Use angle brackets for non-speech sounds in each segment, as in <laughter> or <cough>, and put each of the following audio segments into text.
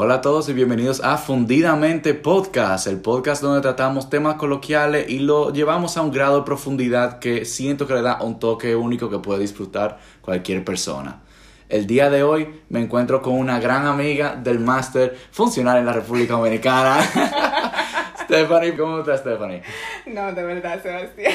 Hola a todos y bienvenidos a Fundidamente Podcast, el podcast donde tratamos temas coloquiales y lo llevamos a un grado de profundidad que siento que le da un toque único que puede disfrutar cualquier persona. El día de hoy me encuentro con una gran amiga del máster funcional en la República Dominicana. <laughs> Stephanie, ¿cómo estás, Stephanie? No, de verdad, Sebastián.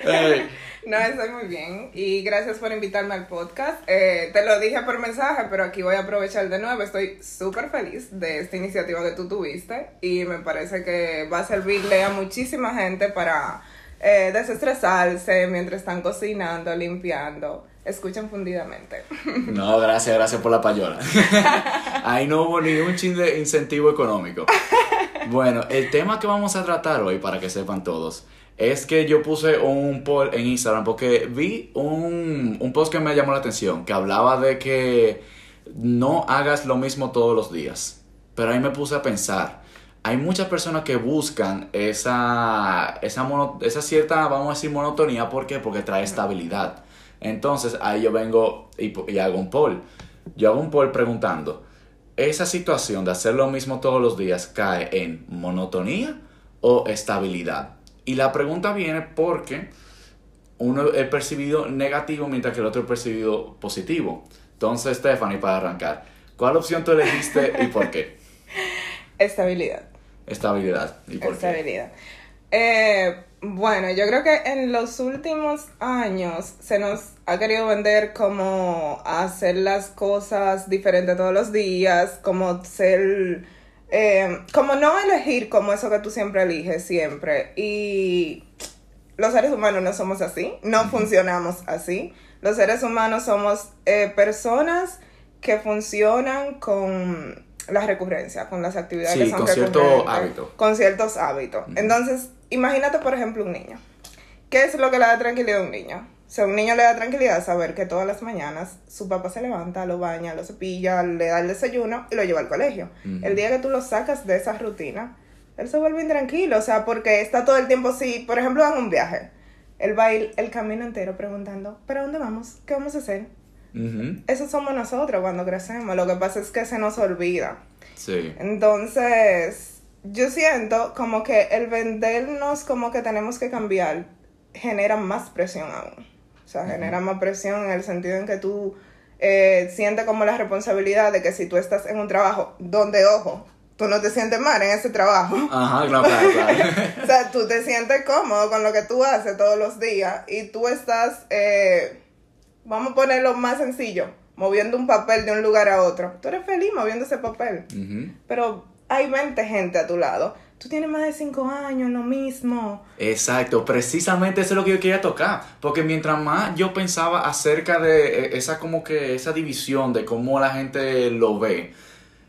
Hey, <laughs> No, estoy muy bien y gracias por invitarme al podcast. Eh, te lo dije por mensaje, pero aquí voy a aprovechar de nuevo. Estoy súper feliz de esta iniciativa que tú tuviste y me parece que va a servirle a muchísima gente para eh, desestresarse mientras están cocinando, limpiando. Escuchen fundidamente. No, gracias, gracias por la payola. <laughs> Ahí no hubo ni un chin de incentivo económico. Bueno, el tema que vamos a tratar hoy, para que sepan todos, es que yo puse un poll en Instagram porque vi un, un post que me llamó la atención, que hablaba de que no hagas lo mismo todos los días. Pero ahí me puse a pensar, hay muchas personas que buscan esa, esa, mono- esa cierta, vamos a decir, monotonía. ¿Por qué? Porque trae estabilidad. Entonces ahí yo vengo y, y hago un poll. Yo hago un poll preguntando, ¿esa situación de hacer lo mismo todos los días cae en monotonía o estabilidad? Y la pregunta viene porque uno es percibido negativo mientras que el otro es percibido positivo. Entonces, Stephanie, para arrancar, ¿cuál opción tú elegiste y por qué? <laughs> Estabilidad. Estabilidad. ¿Y por qué? Estabilidad. Eh, bueno, yo creo que en los últimos años se nos ha querido vender como hacer las cosas diferentes todos los días, como ser, eh, como no elegir como eso que tú siempre eliges siempre. Y los seres humanos no somos así, no funcionamos así. Los seres humanos somos eh, personas que funcionan con la recurrencia, con las actividades Sí, que son con cierto recurrentes, hábito. Con ciertos hábitos. Entonces, imagínate, por ejemplo, un niño. ¿Qué es lo que le da tranquilidad a un niño? O sea, a un niño le da tranquilidad saber que todas las mañanas su papá se levanta, lo baña, lo cepilla, le da el desayuno y lo lleva al colegio. El día que tú lo sacas de esa rutina, él se vuelve intranquilo, o sea, porque está todo el tiempo así, por ejemplo, en un viaje. Él va a ir el camino entero preguntando, ¿pero dónde vamos? ¿Qué vamos a hacer? Ujú, Eso somos nosotros cuando crecemos. Lo que pasa es que se nos olvida. Sí. Entonces, yo siento como que el vendernos como que tenemos que cambiar genera más presión aún. O sea, genera más presión en el sentido en que tú eh, sientes como la responsabilidad de que si tú estás en un trabajo donde, ojo, tú no te sientes mal en ese trabajo. Ajá, claro, claro, claro. <laughs> O sea, tú te sientes cómodo con lo que tú haces todos los días y tú estás, eh, vamos a ponerlo más sencillo, moviendo un papel de un lugar a otro. Tú eres feliz moviendo ese papel, pero hay 20 gente a tu lado. Tú tienes más de 5 años, lo mismo. Exacto, precisamente eso es lo que yo quería tocar, porque mientras más yo pensaba acerca de eh, esa como que esa división de cómo la gente lo ve,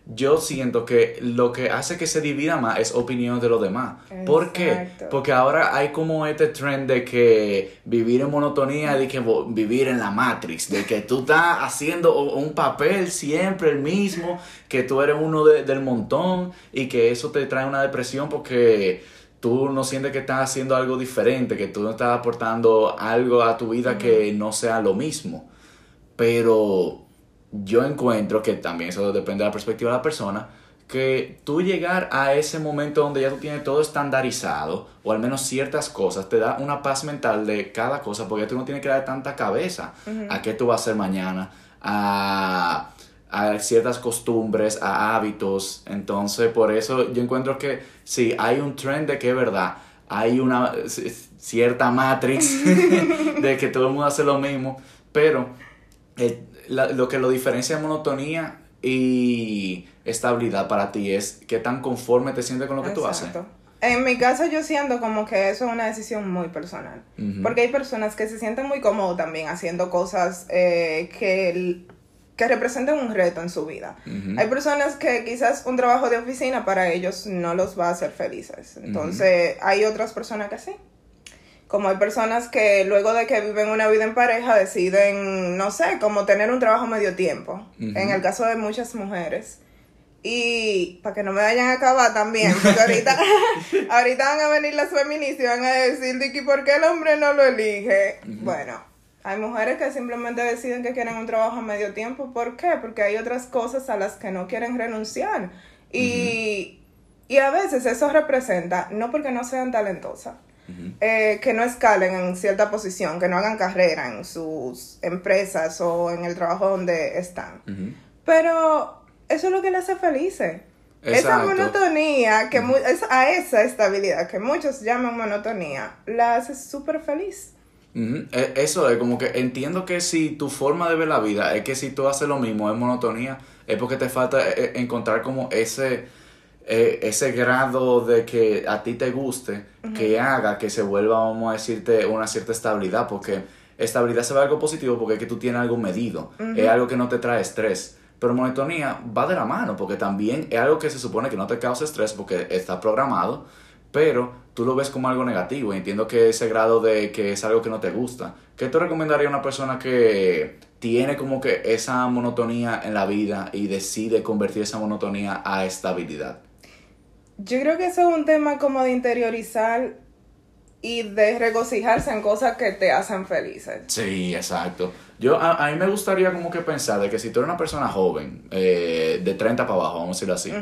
yo siento que lo que hace que se divida más es opinión de los demás. ¿Por qué? Porque ahora hay como este trend de que vivir en monotonía, de que vivir en la Matrix, de que tú estás haciendo un papel siempre el mismo, que tú eres uno de- del montón y que eso te trae una depresión porque tú no sientes que estás haciendo algo diferente, que tú no estás aportando algo a tu vida que no sea lo mismo. Pero yo encuentro que también eso depende de la perspectiva de la persona, que tú llegar a ese momento donde ya tú tienes todo estandarizado, o al menos ciertas cosas, te da una paz mental de cada cosa, porque tú no tienes que dar tanta cabeza a qué tú vas a hacer mañana, a, a ciertas costumbres, a hábitos. Entonces, por eso yo encuentro que sí, hay un trend de que es verdad, hay una cierta matrix <laughs> <laughs> de que todo el mundo hace lo mismo, pero el- la- lo que lo diferencia de monotonía y estabilidad para ti es qué tan conforme te sientes con lo que tú haces. Exacto. En mi caso yo siento como que eso es una decisión muy personal. Porque hay personas que se sienten muy cómodos también haciendo cosas eh, que, que representen un reto en su vida. Hay personas que quizás un trabajo de oficina para ellos no los va a hacer felices. Entonces hay otras personas que sí. Como hay personas que luego de que viven una vida en pareja deciden, no sé, como tener un trabajo medio tiempo. En el caso de muchas mujeres. Y para que no me vayan a acabar también, porque ahorita, <laughs> <laughs> ahorita van a venir las feministas y van a decir, Dicky, ¿por qué el hombre no lo elige? Bueno, Hay mujeres que simplemente deciden que quieren un trabajo a medio tiempo. ¿Por qué? Porque hay otras cosas a las que no quieren renunciar. Y, y a veces eso representa, no porque no sean talentosas, eh, que no escalen en cierta posición, que no hagan carrera en sus empresas o en el trabajo donde están. Pero eso es lo que les hace felices. Esa monotonía, que a esa estabilidad que muchos llaman monotonía, la hace súper feliz. E, eso es como que entiendo que si tu forma de ver la vida es que si tú haces lo mismo es monotonía, es porque te falta eh, encontrar como ese, eh, ese grado de que a ti te guste, que haga que se vuelva, vamos a decirte, una cierta estabilidad, porque estabilidad se ve algo positivo porque es que tú tienes algo medido, es algo que no te trae estrés. Pero monotonía va de la mano, porque también es algo que se supone que no te causa estrés porque está programado, pero tú lo ves como algo negativo. entiendo que ese grado de que es algo que no te gusta. ¿Qué te recomendaría a una persona que tiene como que esa monotonía en la vida y decide convertir esa monotonía a estabilidad? Yo creo que eso es un tema como de interiorizar y de regocijarse en cosas que te hacen felices. Sí, exacto. Yo, a, mí me gustaría como que pensar de que si tú eres una persona joven, eh, de 30 para abajo, vamos a decirlo así,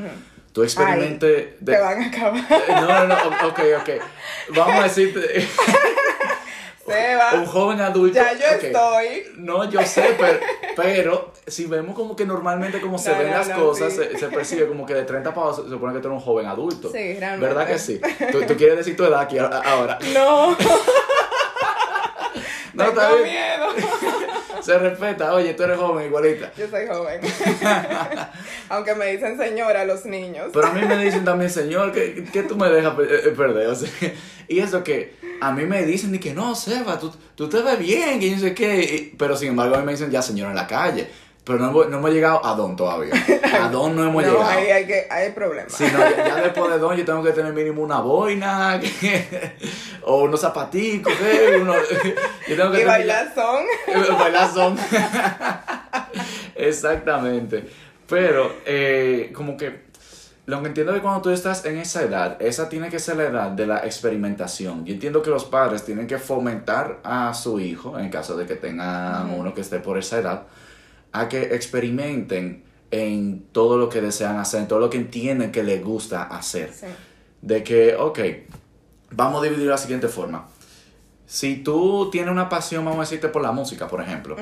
tú experimentes... Te van a acabar. No, no, no, ok, ok. Vamos a decirte... <laughs> Un joven adulto. Ya yo estoy. No, yo sé, pero, si vemos como que normalmente como se ven las cosas, se, percibe como que de 30 para se supone que tú eres un joven adulto. Sí, realmente. ¿Verdad que sí? ¿Tú, quieres decir tu edad aquí ahora? No. <laughs> no, Tengo miedo. Se respeta, oye, tú eres joven igualita. Yo soy joven. <laughs> Aunque me dicen señora los niños. Pero a mí me dicen también señor, que, que tú me dejas eh, perder. O sea, <laughs> y eso que a mí me dicen y que no, Seba, tú, tú te ves bien, que yo sé qué. pero sin embargo a mí me dicen ya señor en la calle. Pero no, no hemos llegado a Don todavía. A Don no hemos <laughs> llegado. No, hay, hay, que, hay problemas. Sí, no, ya, después de Don yo tengo que tener mínimo una boina <laughs> o unos zapaticos. Uno, <laughs> yo tengo que y bailar son. bailar son. Exactamente. Pero eh, como que lo que entiendo es que cuando tú estás en esa edad, esa tiene que ser la edad de la experimentación. Yo entiendo que los padres tienen que fomentar a su hijo, en caso de que tengan uno que esté por esa edad, a que experimenten en todo lo que desean hacer, en todo lo que entienden que les gusta hacer. De que, ok, vamos a dividir de la siguiente forma. Si tú tienes una pasión, vamos a decirte por la música, por ejemplo,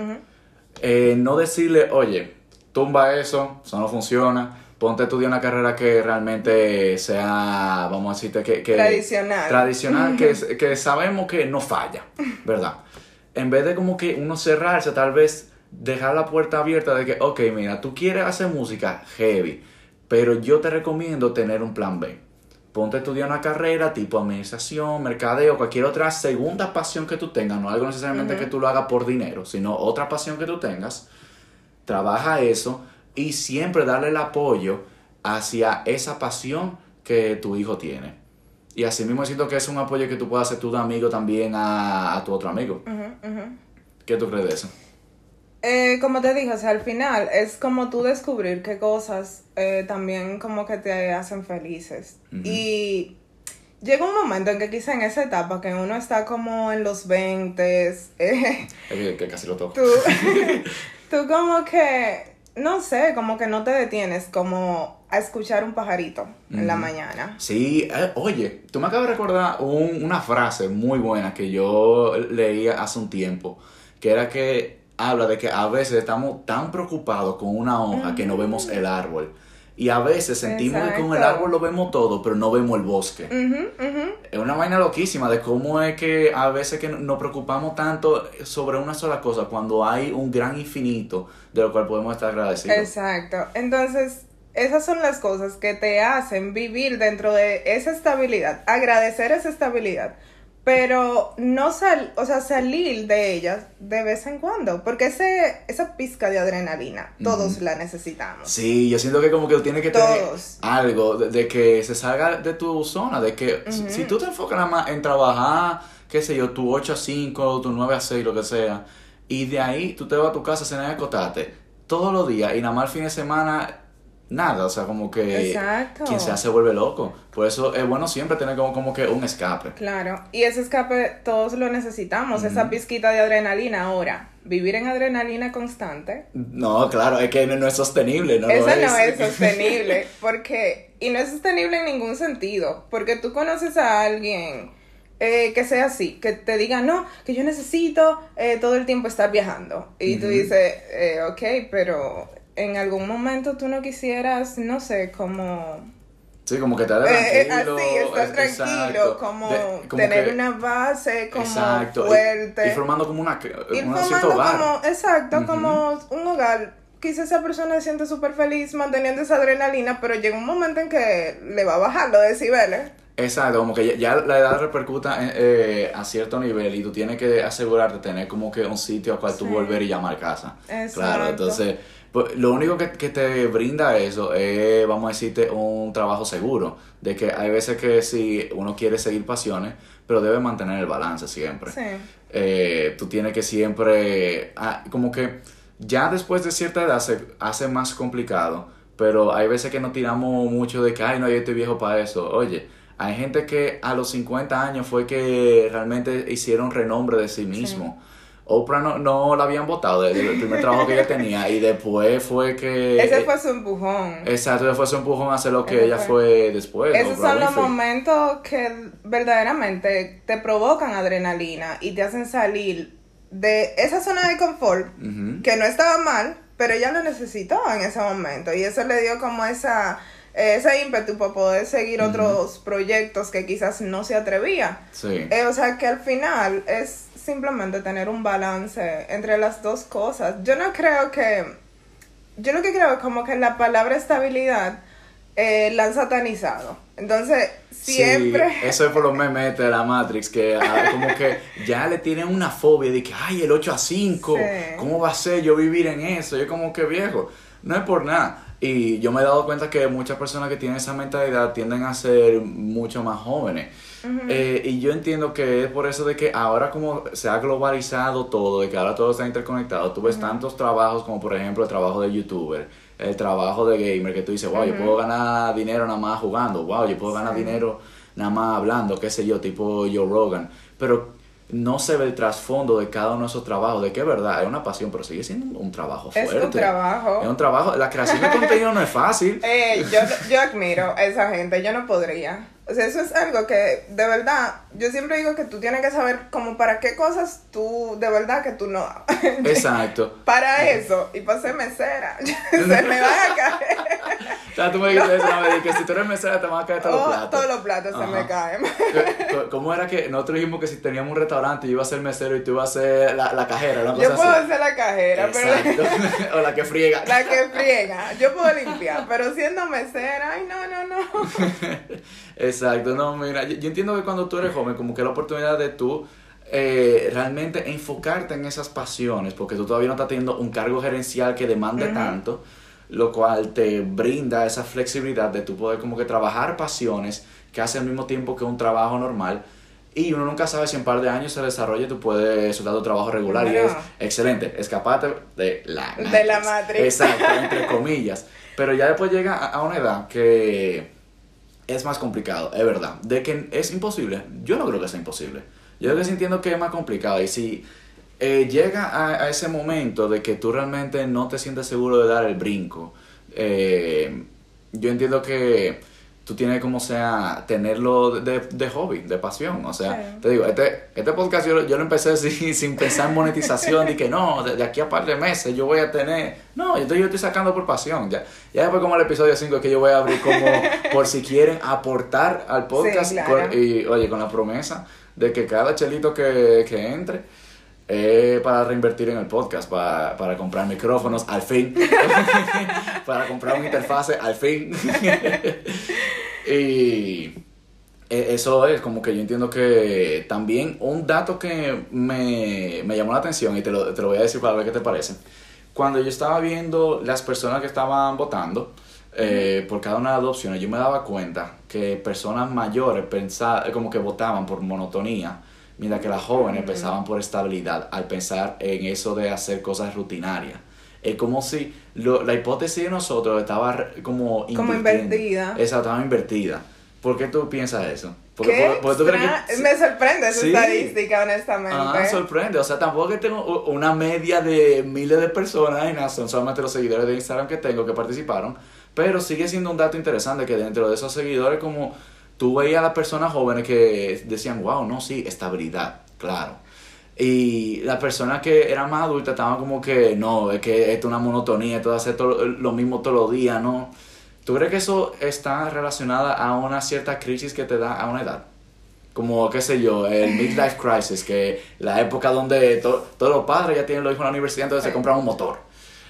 eh, no decirle, oye, tumba eso, eso no funciona ponte a estudiar una carrera que realmente sea, vamos a decirte, que... que tradicional. Tradicional, <laughs> que, que sabemos que no falla, ¿verdad? En vez de como que uno cerrarse, tal vez dejar la puerta abierta de que, ok, mira, tú quieres hacer música heavy, pero yo te recomiendo tener un plan B. Ponte a estudiar una carrera tipo administración, mercadeo, cualquier otra segunda pasión que tú tengas, no algo necesariamente que tú lo hagas por dinero, sino otra pasión que tú tengas. Trabaja eso y siempre darle el apoyo hacia esa pasión que tu hijo tiene. Y así mismo siento que es un apoyo que tú puedas hacer de amigo también a, tu otro amigo. ¿Qué tú crees de eso? Eh, como te dije, o sea, al final es como tú descubrir qué cosas eh, también como que te hacen felices. Y llega un momento en que quizá en esa etapa que uno está como en los 20, <laughs> eh, que casi lo toco. Tú, <laughs> tú como que no sé, como que no te detienes como a escuchar un pajarito en la mañana. Sí, eh, oye, tú me acabas de recordar una frase muy buena que yo leía hace un tiempo, que era que habla de que a veces estamos tan preocupados con una hoja que no vemos el árbol. Y a veces sentimos que con el árbol lo vemos todo, pero no vemos el bosque. Es una vaina loquísima de cómo es que a veces que nos preocupamos tanto sobre una sola cosa cuando hay un gran infinito de lo cual podemos estar agradecidos. Exacto. Entonces, esas son las cosas que te hacen vivir dentro de esa estabilidad, agradecer esa estabilidad pero no sal, o sea, salir de ellas de vez en cuando, porque ese, esa pizca de adrenalina, todos la necesitamos. Sí, yo siento que como que tiene que tener algo de, que se salga de tu zona, de que si, tú te enfocas nada más en trabajar, qué sé yo, tu 8 a 5, tu 9 a 6, lo que sea, y de ahí tú te vas a tu casa, cenar y acostarte todos los días, y nada más el fin de semana nada, o sea, como que Exacto. quien se hace vuelve loco. Por eso es bueno siempre tener como, como que un escape. Claro, y ese escape todos lo necesitamos, esa pizquita de adrenalina ahora. Vivir en adrenalina constante. No, claro, es que no, no es sostenible, no Eso lo es. no es sostenible, <laughs> porque, y no es sostenible en ningún sentido, porque tú conoces a alguien eh, que sea así, que te diga, no, que yo necesito eh, todo el tiempo estar viajando. Y tú dices, eh, ok, pero en algún momento tú no quisieras, no sé, como... Sí, como que te da eh, eh, tranquilo. así, estar es- tranquilo, exacto. como, De- como tener que- una base como Exacto, fuerte. Y, formando como una, Ir un cierto formando hogar. como, exacto, como un hogar. Quizás esa persona se siente súper feliz manteniendo esa adrenalina, pero llega un momento en que le va a bajar los decibeles. Exacto, como que ya, ya la edad repercuta en- eh, a cierto nivel y tú tienes que asegurarte de tener como que un sitio al cual tú Sí. volver y llamar casa. Claro, Exacto. entonces, pues, lo único que, que te brinda eso es, vamos a decirte, un trabajo seguro. De que hay veces que si uno quiere seguir pasiones, pero debe mantener el balance siempre. Sí. eh, tú tienes que siempre, ah, como que ya después de cierta edad se hace más complicado, pero hay veces que nos tiramos mucho de que, ay, no, yo estoy viejo para eso. Oye, hay gente que a los 50 años fue que realmente hicieron renombre de sí mismo. Oprah no, no la habían votado desde el primer trabajo que ella tenía y después fue que... Ese fue su empujón. Exacto, después su empujón a hacer lo que Ese ella fue. fue después. Esos Oprah son los momentos que verdaderamente te provocan adrenalina y te hacen salir de esa zona de confort que no estaba mal, pero ella lo necesitó en ese momento y eso le dio como esa ese ímpetu para poder seguir otros proyectos que quizás no se atrevía. Sí. Eh, o sea que al final es simplemente tener un balance entre las dos cosas. Yo no creo que, yo lo que creo es como que la palabra estabilidad eh, la han satanizado. Entonces siempre... Sí, eso es por los memes de la Matrix, que ah, como que ya le tienen una fobia de que, ay, el 8 a 5, Sí. ¿cómo va a ser yo vivir en eso? Yo como que viejo, no es por nada. Y yo me he dado cuenta que muchas personas que tienen esa mentalidad tienden a ser mucho más jóvenes. Eh, y yo entiendo que es por eso de que ahora como se ha globalizado todo, de que ahora todo está interconectado, tú ves tantos trabajos como por ejemplo el trabajo de youtuber, el trabajo de gamer, que tú dices, wow, yo puedo ganar dinero nada más jugando, wow, yo puedo ganar Sí. dinero nada más hablando, qué sé yo, tipo Joe Rogan, pero no se ve el trasfondo de cada uno de esos trabajos, de que es verdad, es una pasión, pero sigue siendo un trabajo Es fuerte. un trabajo. Es un trabajo, la creación de contenido no es fácil. <laughs> Eh, yo, yo admiro a esa gente, yo no podría. O sea, eso es algo que de verdad, yo siempre digo que tú tienes que saber como para qué cosas tú, de verdad que tú no. Exacto. <laughs> para eso, y para ser mesera, <laughs> se me va a caer. O sea, tú me dijiste eso una vez, que si tú eres mesera te van a caer todos los Oh, platos. todos los platos se me caen. ¿Cómo era que nosotros dijimos que si teníamos un restaurante yo iba a ser mesero y tú ibas a ser la, la cajera, una cosa Yo puedo así? ser la cajera, pero Exacto. <laughs> o la que friega. la que friega, yo puedo limpiar, pero siendo mesera, ay, no, no, no. <laughs> Exacto, no, mira, yo, yo entiendo que cuando tú eres joven, como que la oportunidad de tú eh, realmente enfocarte en esas pasiones, porque tú todavía no estás teniendo un cargo gerencial que demande tanto, lo cual te brinda esa flexibilidad de tú poder como que trabajar pasiones que hace al mismo tiempo que un trabajo normal. Y uno nunca sabe si en un par de años se desarrolla tú puedes soltar tu trabajo regular y es excelente, escapate de la De la Matrix. Exacto, <laughs> entre comillas. Pero ya después llega a, a una edad que es más complicado, es verdad. De que es imposible, yo no creo que sea imposible. Yo creo que sí entiendo que es más complicado. Y si eh, llega a, a ese momento de que tú realmente no te sientes seguro de dar el brinco, eh, yo entiendo que tú tienes como sea tenerlo de, de hobby, de pasión. O sea, Sí. te digo, este, este podcast yo, lo- yo lo empecé <laughs> sin, sin pensar en monetización, y que no, de, de aquí a par de meses yo voy a tener... No, yo estoy, yo estoy sacando por pasión. Ya, ya después como el episodio 5 que yo voy a abrir como por si quieren aportar al podcast Sí, claro. con- y oye, con la promesa de que cada chelito que, que entre es para reinvertir en el podcast, para, para comprar micrófonos al fin, <laughs> para comprar una interfase al fin. y e- eso es como que yo entiendo que también un dato que me, me llamó la atención y te lo, te lo voy a decir para ver qué te parece. Cuando yo estaba viendo las personas que estaban votando eh, por cada una de las opciones, yo me daba cuenta que personas mayores pensa- como que votaban por monotonía, mientras que las jóvenes pensaban por estabilidad al pensar en eso de hacer cosas rutinarias. Es como si lo- la hipótesis de nosotros estaba como Como invertida. Exacto, estaba invertida. ¿Por qué tú piensas eso? Porque, ¿Qué porque tú crees que... Me sorprende esa Sí. estadística, honestamente. Ah, sorprende. O sea, tampoco que tengo una media de miles de personas, nada, son solamente los seguidores de Instagram que tengo que participaron. Pero sigue siendo un dato interesante que dentro de esos seguidores, como tú veías a las personas jóvenes que decían, wow, no, sí, estabilidad, claro. Y las personas que eran más adultas estaban como que, no, es que esto es una monotonía, esto hacer todo, lo mismo todos los días, ¿no? ¿Tú crees que eso está relacionada a una cierta crisis que te da a una edad? Como, qué sé yo, el midlife crisis, que la época donde to- todos los padres ya tienen los hijos en la universidad, entonces se compran un motor.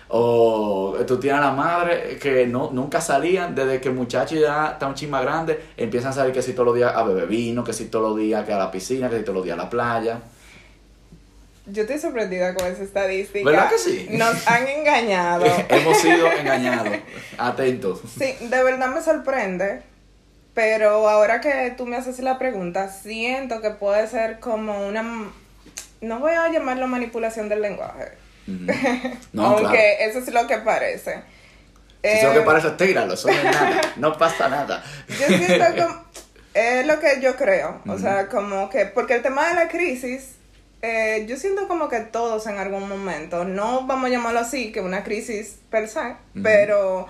O tú tienes a la madre que no, nunca salían, desde que el muchacho ya está un chisme grande, empiezan a salir que si todos los días a beber vino, que si todos los días que a la piscina, que si todos los días a la playa. Yo estoy sorprendida con esa estadística. ¿Verdad que sí? Nos han engañado. <laughs> Hemos sido engañados. Atentos. Sí, de verdad me sorprende. Pero ahora que tú me haces la pregunta, siento que puede ser como una... No voy a llamarlo manipulación del lenguaje. <laughs> No, aunque claro. eso es lo que parece. Si eso es lo Eh, que parece, tíralo, eso no es nada, <laughs> no pasa nada. Yo siento <laughs> como... Es lo que yo creo. O sea, como que... Porque el tema de la crisis... eh, yo siento como que todos en algún momento, no vamos a llamarlo así, que una crisis per se, pero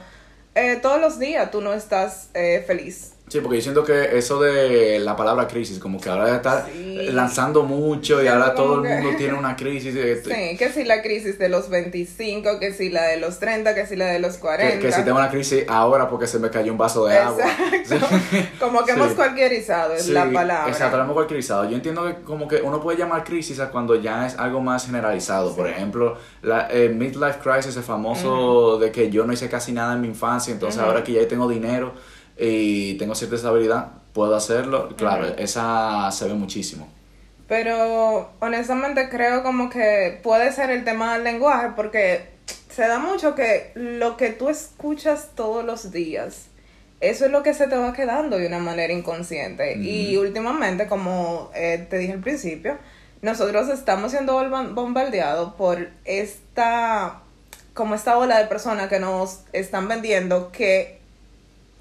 eh, todos los días tú no estás eh, feliz. Sí, porque yo siento que eso de la palabra crisis, como que ahora está Sí. lanzando mucho y ahora todo el mundo tiene una crisis. de- <laughs> Sí, que si la crisis de los 25, que si la de los 30, que si la de los 40. que, que si tengo una crisis ahora porque se me cayó un vaso de agua. <laughs> Sí. Como que hemos cualquierizado es la palabra. Exacto, lo hemos cualquierizado. Yo entiendo que como que uno puede llamar crisis a cuando ya es algo más generalizado. Por ejemplo, la eh, midlife crisis, el famoso de que yo no hice casi nada en mi infancia, entonces ahora que ya tengo dinero y tengo cierta estabilidad, puedo hacerlo. Claro, esa se ve muchísimo. Pero honestamente creo como que puede ser el tema del lenguaje porque se da mucho que lo que tú escuchas todos los días, eso es lo que se te va quedando de una manera inconsciente. Y últimamente, como eh, te dije al principio, nosotros estamos siendo bomba- bombardeados por esta, como esta ola de personas que nos están vendiendo que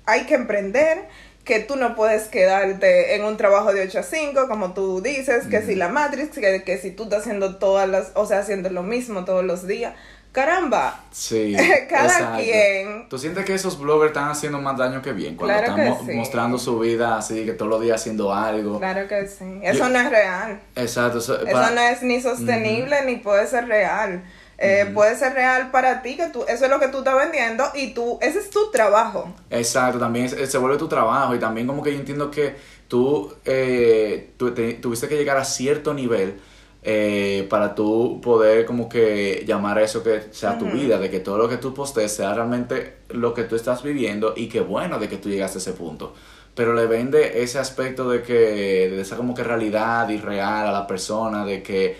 hay que emprender, que tú no puedes quedarte en un trabajo de 8 a 5, como tú dices, que si la Matrix, que, que si tú estás haciendo todas las, o sea, haciendo lo mismo todos los días. Caramba, Sí. <laughs> Cada exacto. quien. ¿Tú sientes que esos bloggers están haciendo más daño que bien? Cuando Claro están que mo- sí. mostrando su vida así, que todos los días haciendo algo. claro que sí. Eso Yo- no es real. Exacto. Eso, no es ni sostenible ni puede ser real. Eh, Puede ser real para ti, que tú, eso es lo que tú estás vendiendo y tú, ese es tu trabajo. Exacto, también se, se vuelve tu trabajo y también como que yo entiendo que tú, eh, tú te- tuviste que llegar a cierto nivel eh, para tú poder como que llamar a eso que sea tu vida, de que todo lo que tú postees sea realmente lo que tú estás viviendo y que bueno de que tú llegaste a ese punto. Pero le vende ese aspecto de que, de esa como que realidad irreal a la persona, de que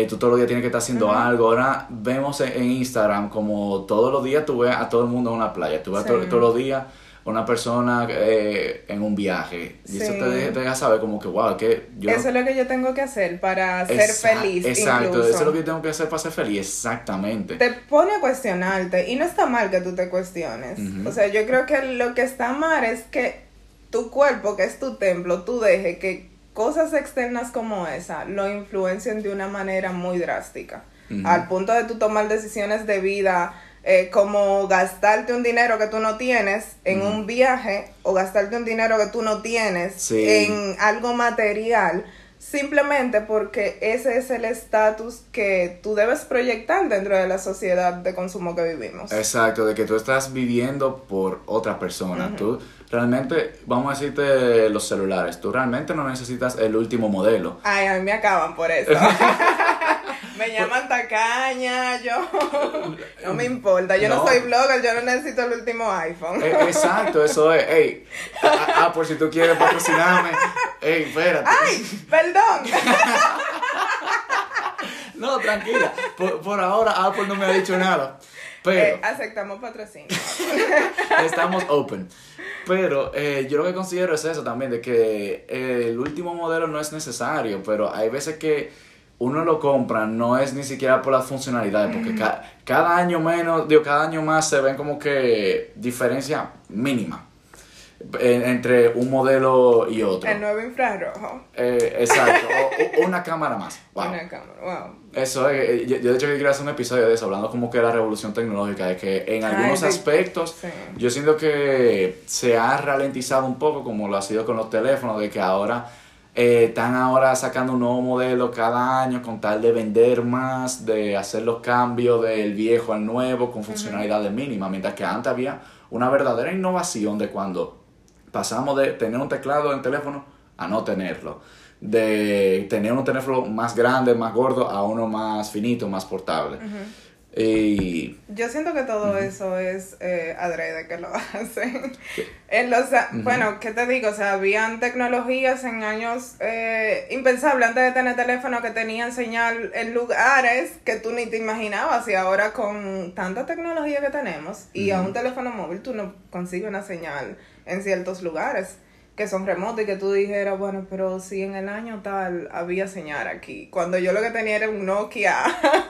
eh, tú todos los días tienes que estar haciendo algo. Ahora vemos en, Instagram como todos los días tú ves a todo el mundo en una playa, tú ves Sí. to- todos los días una persona eh, en un viaje. Y eso te, deja- te deja saber como que, wow, que yo... Eso es lo que yo tengo que hacer para ser feliz. Exacto, incluso. eso es lo que yo tengo que hacer para ser feliz, exactamente. te pone a cuestionarte y no está mal que tú te cuestiones. O sea, yo creo que lo que está mal es que tu cuerpo, que es tu templo, tú dejes que cosas externas como esa lo influencien de una manera muy drástica. Al punto de tú tomar decisiones de vida eh, como gastarte un dinero que tú no tienes en un viaje o gastarte un dinero que tú no tienes Sí. en algo material simplemente porque ese es el estatus que tú debes proyectar dentro de la sociedad de consumo que vivimos. Exacto, de que tú estás viviendo por otra persona. Ujú. Tú realmente, vamos a decirte los celulares, tú realmente no necesitas el último modelo. Ay, a mí me acaban por eso. <laughs> <laughs> me llaman tacaña, yo <laughs> no me importa, yo no, No. soy blogger, yo no necesito el último iPhone. Eh, exacto, eso es. Ey, ah, ah, por si tú quieres patrocinarme. Ey, espérate. ¡Ay! ¡Perdón! <laughs> No, tranquila. Por, por ahora Apple no me ha dicho nada. Pero Eh, aceptamos patrocinio. <laughs> estamos open. Pero eh, yo lo que considero es eso también, de que eh, el último modelo no es necesario, pero hay veces que uno lo compra no es ni siquiera por las funcionalidades, porque ca- cada año menos, digo, cada año más se ven como que diferencia mínima en- entre un modelo y otro. El nuevo infrarrojo. Eh, exacto, o, una cámara más. Wow. Una cámara, wow. Eso es, eh, yo, yo de hecho que quiero hacer un episodio de eso, hablando como que de la revolución tecnológica, de que en algunos aspectos sí. yo siento que se ha ralentizado un poco como lo ha sido con los teléfonos, de que ahora eh, están ahora sacando un nuevo modelo cada año con tal de vender más, de hacer los cambios del viejo al nuevo con funcionalidades mínimas, mientras que antes había una verdadera innovación de cuando pasamos de tener un teclado en teléfono a no tenerlo. De tener un teléfono más grande, más gordo, a uno más finito, más portable. Y Yo siento que todo eso es eh, adrede que lo <laughs> hacen. En los, a- Bueno, ¿qué te digo? O sea, habían tecnologías en años eh, impensables antes de tener teléfono que tenían señal en lugares que tú ni te imaginabas. Y ahora con tanta tecnología que tenemos y a un teléfono móvil tú no consigues una señal en ciertos lugares que son remotos y que tú dijeras, bueno, pero si en el año tal había señal aquí. Cuando yo lo que tenía era un Nokia.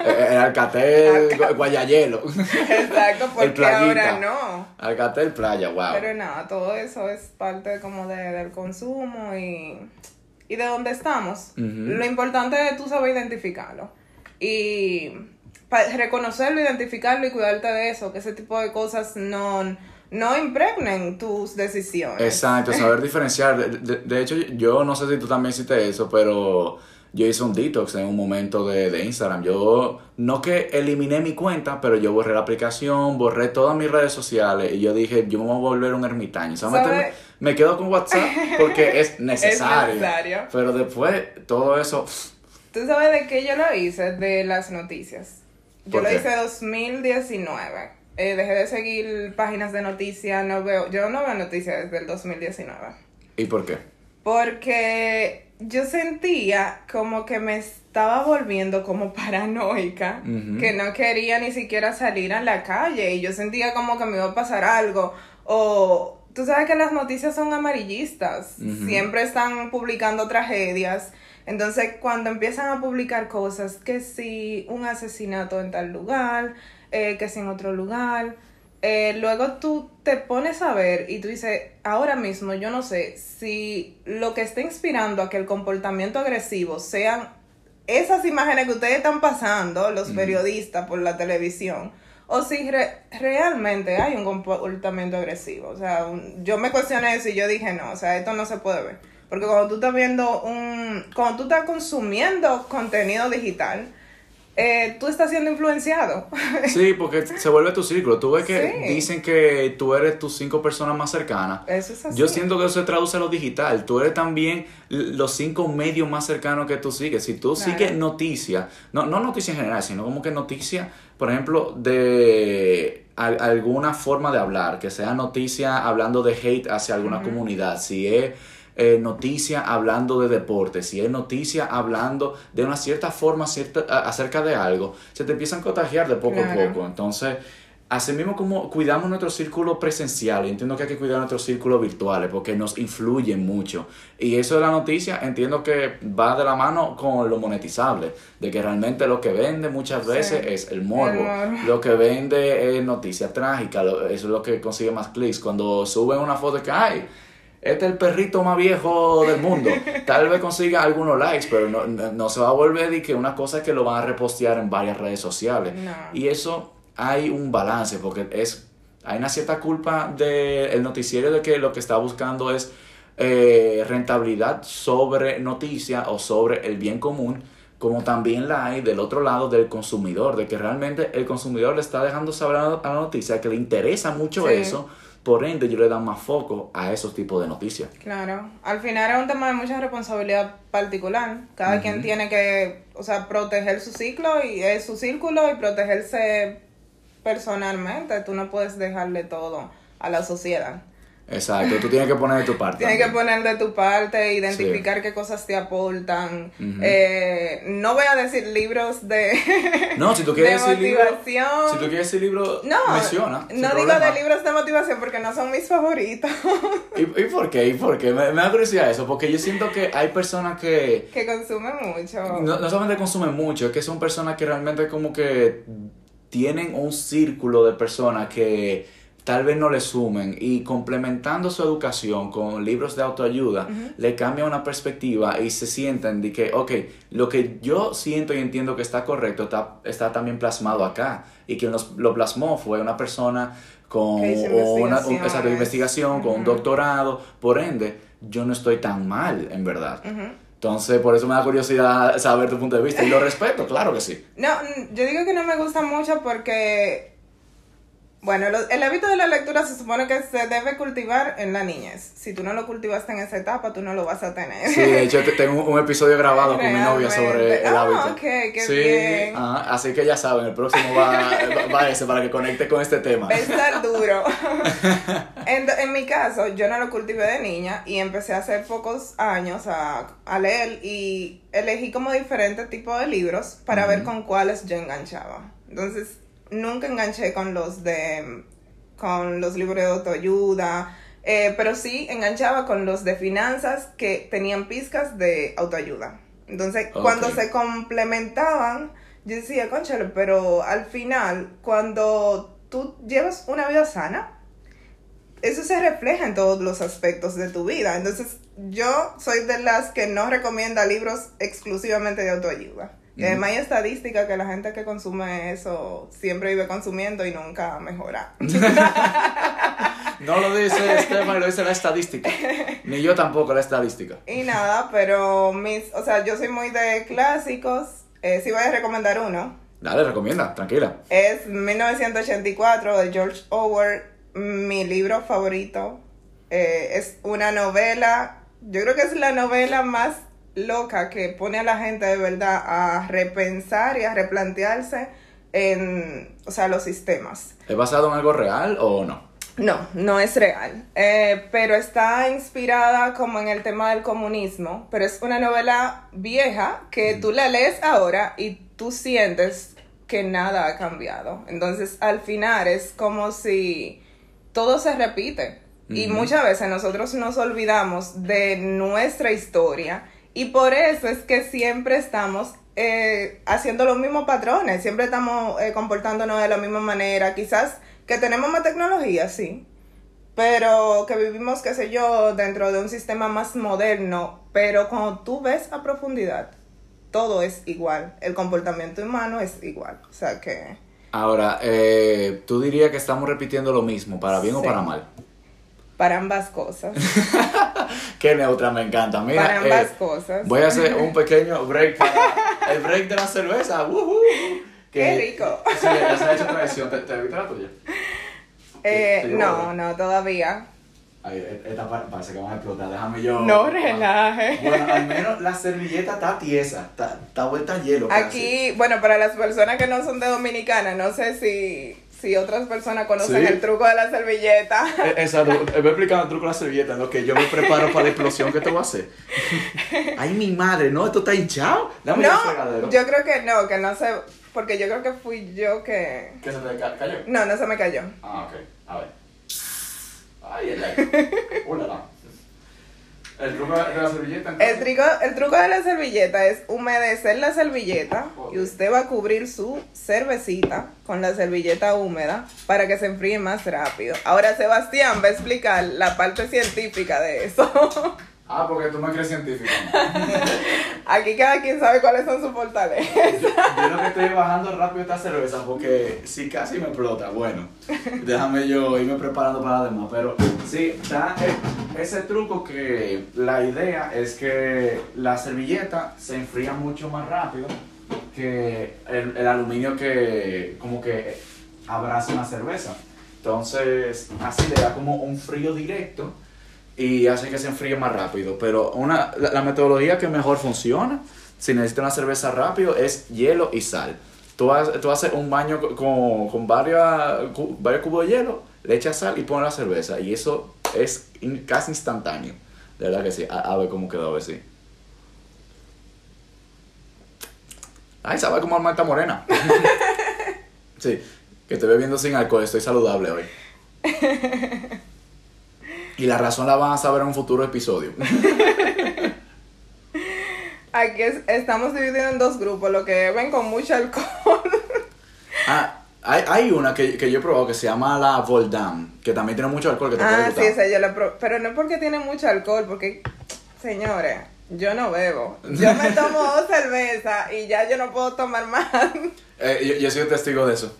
eh, <laughs> <laughs> el Alcatel, Alca- Gu- Guayayelo. Exacto, porque ahora no. Alcatel Playa, wow. Pero nada, todo eso es parte como de, del consumo y, y de dónde estamos. Lo importante es tú saber identificarlo. Y reconocerlo, identificarlo y cuidarte de eso, que ese tipo de cosas no, no impregnen tus decisiones. Exacto, saber <laughs> diferenciar. De, de- hecho, yo no sé si tú también hiciste eso, pero yo hice un detox en un momento de, de Instagram. Yo no que eliminé mi cuenta, pero yo borré la aplicación, borré todas mis redes sociales y yo dije, yo me voy a volver un ermitaño. Me quedo con WhatsApp <laughs> porque es necesario. necesario. Pero después, todo eso... ¿Tú sabes de qué yo lo hice? De las noticias. Yo ¿Por lo qué? hice en 2019. Eh, dejé de seguir páginas de noticias, no veo, yo no veo noticias desde el 2019. ¿Y por qué? Porque yo sentía como que me estaba volviendo como <laughs> paranoica, que no quería ni siquiera salir a la calle y yo sentía como que me iba a pasar algo. O tú sabes que las noticias son amarillistas, siempre están publicando tragedias. Entonces cuando empiezan a publicar cosas, que si un asesinato en tal lugar, eh, que si en otro lugar, eh, luego tú te pones a ver y tú dices, ahora mismo yo no sé si lo que está inspirando a que el comportamiento agresivo sean esas imágenes que ustedes están pasando, los periodistas por la televisión, o si re- realmente hay un comportamiento agresivo. O sea, un- yo me cuestioné eso y yo dije, no, o sea, esto no se puede ver. Porque cuando tú estás viendo un, cuando tú estás consumiendo contenido digital, eh, tú estás siendo influenciado. <laughs> Sí, porque se vuelve tu círculo. Tú ves que Sí. dicen que tú eres tus cinco personas más cercanas. Eso es así. Yo siento que eso se traduce a lo digital. Tú eres también los cinco medios más cercanos que tú sigues. Si tú Claro. sigues noticias, no, no noticias en general, sino como que noticias, por ejemplo, de al- alguna forma de hablar, que sea noticia hablando de hate hacia alguna comunidad, si es eh, noticia hablando de deporte, si es noticia hablando de una cierta forma cierta, acerca de algo, se te empiezan a contagiar de poco Claro. a poco. Entonces, así mismo como cuidamos nuestro círculo presencial, entiendo que hay que cuidar nuestros círculos virtuales porque nos influyen mucho. Y eso de la noticia entiendo que va de la mano con lo monetizable, de que realmente lo que vende muchas veces Sí. es el morbo. El. Lo que vende es noticia trágica, eso es lo que consigue más clics. Cuando suben una foto que, ay, este es el perrito más viejo del mundo. Tal vez consiga algunos likes, pero no, no, no se va a volver de que una cosa es que lo van a repostear en varias redes sociales. No. Y eso hay un balance, porque es hay una cierta culpa del noticiero de que lo que está buscando es eh, rentabilidad sobre noticia o sobre el bien común, como también la hay del otro lado del consumidor, de que realmente el consumidor le está dejando saber a la a la noticia que le interesa mucho Sí. eso, por ende yo le dan más foco a esos tipos de noticias. Claro, al final es un tema de mucha responsabilidad particular. Cada quien tiene que, o sea, proteger su ciclo y es su círculo y protegerse personalmente. Tú no puedes dejarle todo a la sociedad. Exacto, tú tienes que poner de tu parte. Tienes que poner de tu parte, identificar qué cosas te aportan. Eh, no voy a decir libros de, <laughs> No, si tú quieres de decir libro, motivación. si tú quieres decir libro, no, menciona. no digo problema. de libros de motivación porque no son mis favoritos. ¿Y, ¿Y por qué? ¿Y por qué? Me, me da curiosidad eso, porque yo siento que hay personas que que consumen mucho. no, no solamente consumen mucho, es que son personas que realmente como que tienen un círculo de personas que tal vez no le sumen y complementando su educación con libros de autoayuda, le cambia una perspectiva y se sienten de que, ok, lo que yo siento y entiendo que está correcto está, está también plasmado acá y quien los- lo plasmó fue una persona con una un- exacto, investigación, con un doctorado, por ende, yo no estoy tan mal, en verdad. Ujú. Entonces, por eso me da curiosidad saber tu punto de vista y lo respeto, claro que sí. No, yo digo que no me gusta mucho porque, bueno, lo- el hábito de la lectura se supone que se debe cultivar en la niñez. Si tú no lo cultivaste en esa etapa, tú no lo vas a tener. Sí, de hecho te- tengo un episodio grabado con mi novia sobre el. Ah, hábito. ok, qué sí, bien. ajá, así que ya saben, el próximo va, va- ese para que conecte con este tema. Estar duro. <laughs> en, en mi caso, yo no lo cultivé de niña y empecé hace pocos años a, a leer y elegí como diferentes tipos de libros para ver con cuáles yo enganchaba. Entonces, nunca enganché con los de con los libros de autoayuda, eh, pero sí enganchaba con los de finanzas que tenían pizcas de autoayuda. Entonces, cuando se complementaban, yo decía, conchale, pero al final, cuando tú llevas una vida sana, eso se refleja en todos los aspectos de tu vida. Entonces, yo soy de las que no recomienda libros exclusivamente de autoayuda. Además hay estadística que la gente que consume eso siempre vive consumiendo y nunca mejora. <laughs> No lo dice <laughs> Estefan, lo dice la estadística. Ni yo tampoco, la estadística. Y nada, pero mis, o sea, yo soy muy de clásicos. Eh, si voy a recomendar uno, Dale, recomienda, tranquila. es 1984 de George Orwell, mi libro favorito. Eh, es una novela, yo creo que es la novela más loca que pone a la gente de verdad a repensar y a replantearse en, o sea, los sistemas. ¿Es basado en algo real o no? No, no es real, Eh, pero está inspirada como en el tema del comunismo, pero es una novela vieja que tú la lees ahora y tú sientes que nada ha cambiado. Entonces al final es como si todo se repite y muchas veces nosotros nos olvidamos de nuestra historia y por eso es que siempre estamos eh, haciendo los mismos patrones, siempre estamos eh, comportándonos de la misma manera, quizás que tenemos más tecnología, sí, pero que vivimos, qué sé yo, dentro de un sistema más moderno, pero cuando tú ves a profundidad, todo es igual, el comportamiento humano es igual, o sea que Ahora, eh, ¿tú dirías que estamos repitiendo lo mismo, para bien o para mal? Para ambas cosas, <laughs> Qué neutra, me encanta. Mira, para ambas eh, cosas. Voy a hacer un <laughs> pequeño break para el break de la cerveza. ¡Woohoo! Qué rico. Sí, ya se ha hecho tradición. ¿Te, te la tuya? Eh, te no, no, todavía. Ay, esta pa- parece que vamos a explotar. Déjame yo. No relaje. Bueno, al menos la servilleta está tiesa. Está, está vuelta a hielo. casi. Aquí, bueno, para las personas que no son de Dominicana, no sé si, si otras personas conocen Sí. el truco de la servilleta. Eh, Exacto, eh, voy explicando el truco de la servilleta, lo que yo me preparo para la explosión que te voy a hacer. <laughs> Ay, mi madre, no, esto está hinchado. Dame el No, yo creo que no, que no sé, porque yo creo que fui yo que... ¿Qué se te ca- cayó? No, no se me cayó. Ah, ok. A ver. Ay, ay, ay. Ulala. El truco de la servilleta. entonces? El, trico, el truco de la servilleta es humedecer la servilleta y usted va a cubrir su cervecita con la servilleta húmeda para que se enfríe más rápido. Ahora Sebastián va a explicar la parte científica de eso. <laughs> Ah, porque tú me crees científico. <laughs> Aquí cada quien sabe cuáles son sus fortalezas. Yo, yo lo que estoy bajando rápido esta cerveza porque si casi me explota. Bueno, déjame yo irme preparando para la demás. Pero sí, está e- ese truco que la idea es que la servilleta se enfría mucho más rápido que el, el aluminio que como que abraza una cerveza. Entonces, así le da como un frío directo y hace que se enfríe más rápido. Pero una, la, la metodología que mejor funciona, si necesitas una cerveza rápido, es hielo y sal. Tú, ha- tú haces un baño co- con, con varios, cu- varios cubos de hielo, le echas sal y pones la cerveza. Y eso es in- casi instantáneo. De verdad que sí. A, a ver cómo quedó, a ver si. Ay, sabe como Marta Morena. <laughs> sí, que te ve viendo sin alcohol, estoy saludable hoy. <laughs> Y la razón la van a saber en un futuro episodio. <laughs> Aquí es- estamos divididos en dos grupos, los que ven con mucho alcohol. <laughs> Ah, hay, hay una que, que yo he probado que se llama la Voldam, que también tiene mucho alcohol que te puede ah, gustar. sí, esa yo la pro- Pero no es porque tiene mucho alcohol, porque, señores, yo no bebo. Yo me tomo <laughs> dos cervezas y ya yo no puedo tomar más. Eh, yo, yo soy testigo de eso.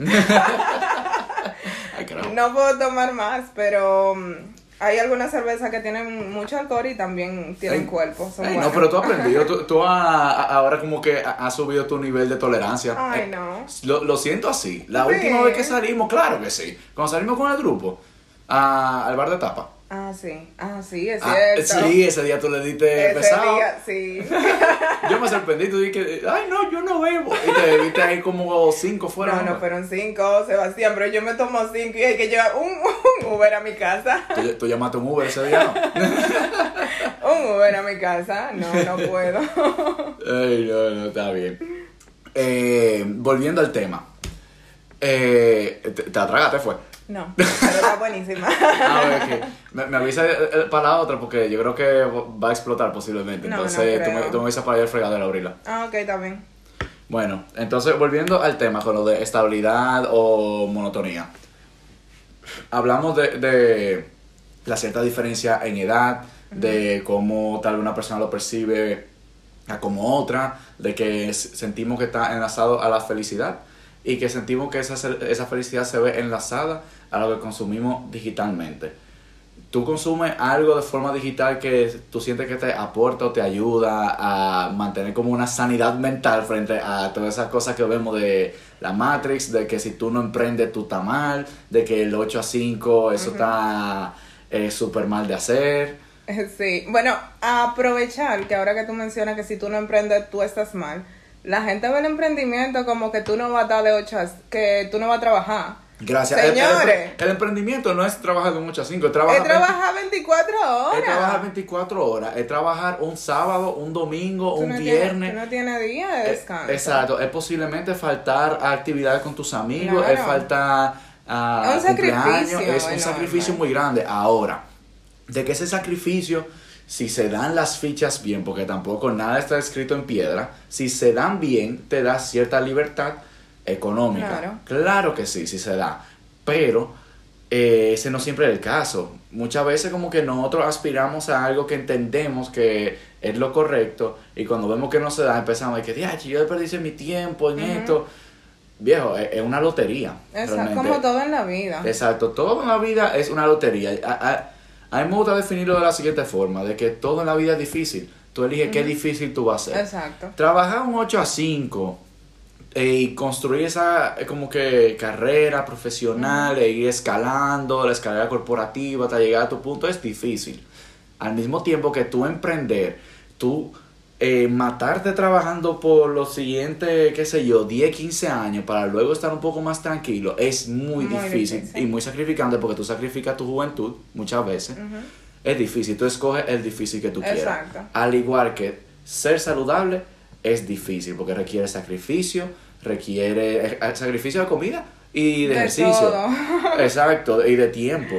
Ay. No puedo tomar más, pero mm, hay algunas cervezas que tienen mucho alcohol y también tienen Ey, cuerpo. Son ey, no, pero tú has aprendido, <laughs> tú, tú a- ahora como que ha- has subido tu nivel de tolerancia. Ay, Eh, no. Lo, lo siento así. La Sí. última vez que salimos, claro que sí. Cuando salimos con el grupo a- al bar de tapa. Ah, sí. Ah, sí, es Ah, cierto. sí, ese día tú le diste Ese pesado. día, sí. <laughs> Yo me sorprendí, tú dije, ay no, yo no bebo. Y te viste ahí como cinco fuera. No, no fueron cinco, Sebastián, pero yo me tomo cinco y hay que llevar un, un Uber a mi casa. Tú, tú llamaste un Uber ese día, ¿no? <laughs> Un Uber a mi casa. No, no puedo. <laughs> Ay, no, no, está bien. Eh, volviendo al tema. Eh, te, te atragaste, fue. No, <laughs> pero está buenísima. A ver, que me, me avisa eh, eh, para la otra porque yo creo que va a explotar posiblemente. No, no Entonces tú, me, creo. tú me avisas para ir al fregadero a abrirla. Ah, ok, bien. Bueno, entonces volviendo al tema con lo de estabilidad o monotonía. Hablamos de, de la cierta diferencia en edad, de cómo tal una persona lo percibe a como otra, de que sentimos que está enlazado a la felicidad y que sentimos que esa, esa felicidad se ve enlazada a lo que consumimos digitalmente. ¿Tú consumes algo de forma digital que tú sientes que te aporta o te ayuda a mantener como una sanidad mental frente a todas esas cosas que vemos de la Matrix, de que si tú no emprendes tú estás mal, de que el 8 a 5 eso está eh, súper mal de hacer? <laughs> Sí, bueno, aprovechar que ahora que tú mencionas que si tú no emprendes, tú estás mal. La gente ve el emprendimiento como que tú no vas a estar de 8 a, que tú no vas a trabajar. Gracias. El- el Señores. El, emprendimiento no es trabajar de un 8 a 5, es trabajar, Es trabajar 24 horas. es trabajar 24 horas, es trabajar un sábado, un domingo, Tú un no viernes. Tienes, tú no tienes día de Eh, descanso. Exacto, es posiblemente faltar a actividades con tus amigos, Claro. es faltar a Es un sacrificio es un sacrificio muy grande. Ahora, de que ese sacrificio, si se dan las fichas bien, porque tampoco nada está escrito en piedra, si se dan bien, te da cierta libertad económica. Claro. Claro que sí, sí se da. Pero eh, ese no siempre es el caso. Muchas veces como que nosotros aspiramos a algo que entendemos que es lo correcto y cuando vemos que no se da empezamos a decir, "Diache, yo desperdicié mi tiempo en esto. Viejo, es, es una lotería. Exacto, realmente. como todo en la vida. Exacto, todo en la vida es una lotería. A, a- a mí me gusta definirlo de la siguiente forma, de que todo en la vida es difícil. Tú eliges qué difícil tú vas a hacer. Exacto. Trabajar un 8 a 5 eh, y construir esa eh, como que carrera profesional e ir escalando la escalera corporativa hasta llegar a tu punto es difícil. Al mismo tiempo que tú emprender, tú eh, matarte trabajando por los siguientes, qué sé yo, 10, 15 años para luego estar un poco más tranquilo es muy, Muy difícil, difícil. y muy sacrificante porque tú sacrificas tu juventud muchas veces. Es difícil, tú escoges el difícil que tú quieras. Exacto. Al igual que ser saludable es difícil porque requiere sacrificio, requiere eh, sacrificio de comida y de, De ejercicio. todo. <laughs> Exacto, y de tiempo.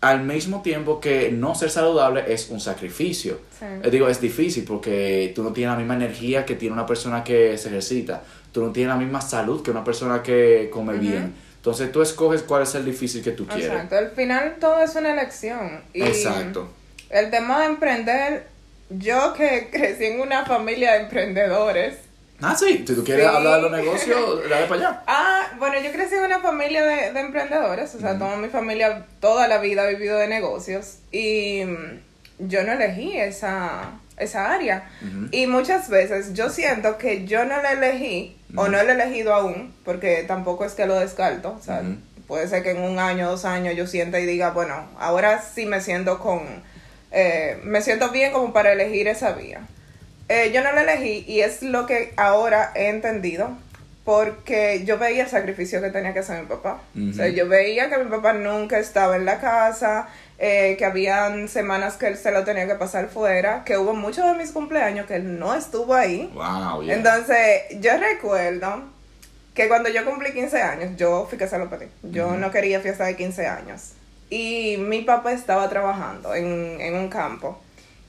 Al mismo tiempo que no ser saludable es un sacrificio. Sí. Eh, digo, es difícil porque tú no tienes la misma energía que tiene una persona que se ejercita. Tú no tienes la misma salud que una persona que come bien. Entonces tú escoges cuál es el difícil que tú quieres. Exacto. Al final todo es una elección. Y Exacto. El tema de emprender, yo que <laughs> crecí en una familia de emprendedores. Ah, sí, si tú quieres Sí. hablar de los negocios, dale para allá. <laughs> Ah, bueno, yo crecí en una familia de, de emprendedores, o sea, toda mi familia toda la vida ha vivido de negocios y mm, yo no elegí esa, esa área. Y muchas veces yo siento que yo no la elegí o no la he elegido aún, porque tampoco es que lo descarto, o sea, puede ser que en un año, dos años yo sienta y diga, bueno, ahora sí me siento con, eh, me siento bien como para elegir esa vía. Eh, yo no la elegí y es lo que ahora he entendido porque yo veía el sacrificio que tenía que hacer mi papá. O sea, yo veía que mi papá nunca estaba en la casa eh, que habían semanas que él se lo tenía que pasar fuera, que hubo muchos de mis cumpleaños que él no estuvo ahí. Wow, yeah. Entonces, yo recuerdo que cuando yo cumplí 15 años, yo fui que se lo pedí. Yo no quería fiesta de 15 años. Y mi papá estaba trabajando en, en un campo.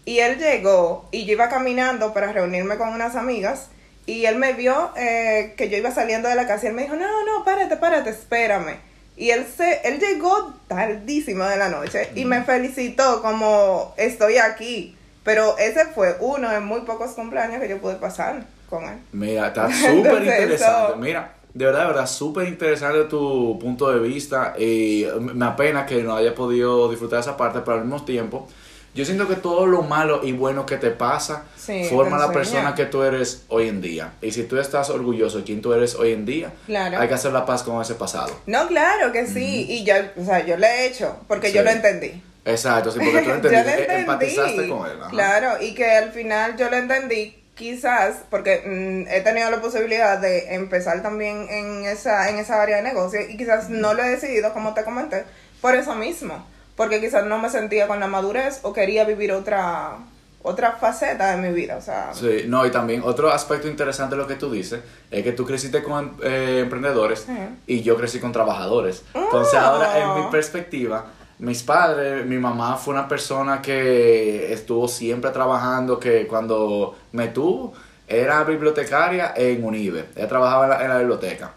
Y él llegó y yo iba caminando para reunirme con unas amigas. Y él me vio eh, que yo iba saliendo de la casa y él me dijo, no, no, párate, párate, espérame. Y él se, él llegó tardísimo de la noche y me felicitó como estoy aquí. Pero ese fue uno de muy pocos cumpleaños que yo pude pasar con él. Mira, está <laughs> súper interesante. Mira, de verdad, de verdad, súper interesante tu punto de vista. Y me apena que no haya podido disfrutar esa parte, pero al mismo tiempo, yo siento que todo lo malo y bueno que te pasa Sí, forma te la persona que tú eres hoy en día. Y si tú estás orgulloso de quién tú eres hoy en día, Claro. hay que hacer la paz con ese pasado. No, claro que sí. Y ya, o sea, yo le he hecho porque yo lo entendí. Exacto, sí, porque tú <laughs> yo entendiste, lo eh, entendí. empatizaste con él. ajá. Claro, y que al final yo lo entendí quizás porque mm, he tenido la posibilidad de empezar también en esa en esa área de negocio y quizás no lo he decidido como te comenté por eso mismo, porque quizás no me sentía con la madurez o quería vivir otra otra faceta de mi vida, o sea, Sí, no, y también otro aspecto interesante de lo que tú dices es que tú creciste con eh, emprendedores y yo crecí con trabajadores. Entonces, Oh. ahora en mi perspectiva, mis padres, mi mamá fue una persona que estuvo siempre trabajando, que cuando me tuvo era bibliotecaria en Unive. Ella trabajaba en la, en la biblioteca.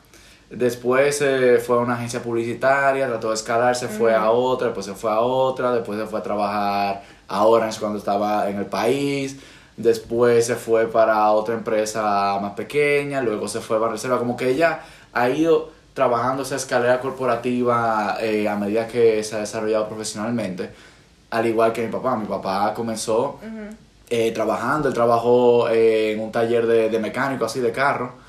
Después eh, fue a una agencia publicitaria, trató de escalar, se fue a otra, después se fue a otra, después se fue a trabajar a Orange cuando estaba en el país, después se fue para otra empresa más pequeña, luego se fue a Reserva, como que ella ha ido trabajando esa escalera corporativa eh, a medida que se ha desarrollado profesionalmente, al igual que mi papá. Mi papá comenzó eh, trabajando, él trabajó eh, en un taller de, de mecánico, así de carro,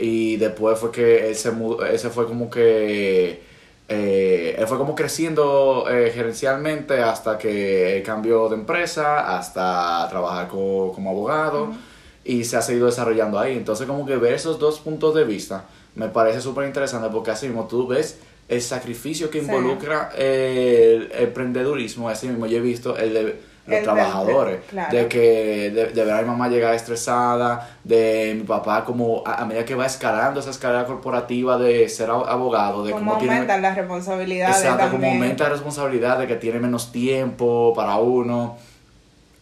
y después fue que él se mudó, él se fue como que, eh, él fue como creciendo eh, gerencialmente hasta que cambió de empresa, hasta trabajar co- como abogado, y se ha seguido desarrollando ahí. Entonces como que ver esos dos puntos de vista me parece súper interesante porque así mismo tú ves el sacrificio que Sí. involucra el emprendedurismo, así mismo yo he visto el de los El trabajadores, claro. de que de, de ver a mi mamá llegar estresada, de mi papá como a, a medida que va escalando esa escalera corporativa de ser ab- abogado, de cómo tiene aumentan las responsabilidades exacto, como aumenta la responsabilidad de que tiene menos tiempo para uno.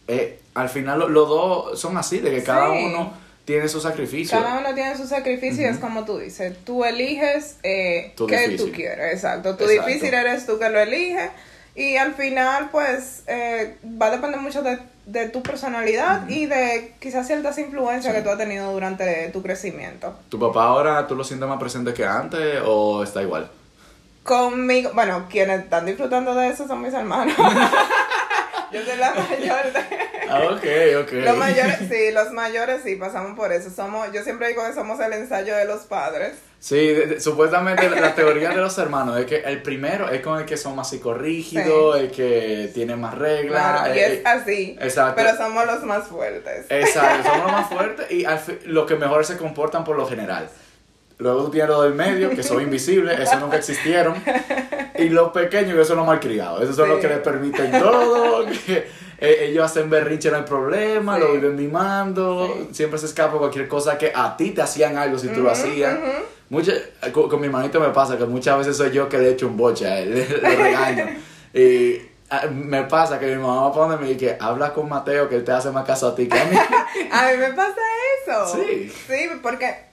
Eh, al final lo- los dos son así, de que cada uno tiene su sacrificio. Cada uno tiene su sacrificio y es como tú dices, tú eliges eh, qué tú quieres, exacto. Tu Exacto. difícil eres tú que lo eliges y al final pues eh, va a depender mucho de, de tu personalidad y de quizás ciertas influencias que tú has tenido durante tu crecimiento. ¿Tu papá ahora tú lo sientes más presente que antes o está igual? Conmigo, bueno, quienes están disfrutando de eso son mis hermanos. <laughs> Yo soy la <laughs> mayor de... Ah, ok, ok. Los mayores, sí, los mayores sí pasamos por eso. Somos, yo siempre digo que somos el ensayo de los padres. Sí, de- de- supuestamente la, teoría de los hermanos es que el primero es con el que son más psicorrígidos, el que tiene más reglas. Claro, y eh, es así. exacto. Pero somos los más fuertes. Exacto, somos los más <laughs> fuertes y al fi- los que mejor se comportan por lo general. Luego tú tienes los del medio, que son <laughs> invisibles, esos nunca existieron. Y los pequeños, que son los malcriados. Esos son Sí. los que les permiten todo, <laughs> que eh, ellos hacen berrinche, no hay problema, Sí. lo viven mimando, Sí. siempre se escapa cualquier cosa que a ti te hacían algo si tú lo hacías. Mucha- con, con mi hermanito me pasa que muchas veces soy yo que le echo un boche a él, le, <laughs> le regaño. Y ah, me pasa que mi mamá donde me dice, habla con Mateo que él te hace más caso a ti que a mí. A mí me pasa eso. Sí. Sí, porque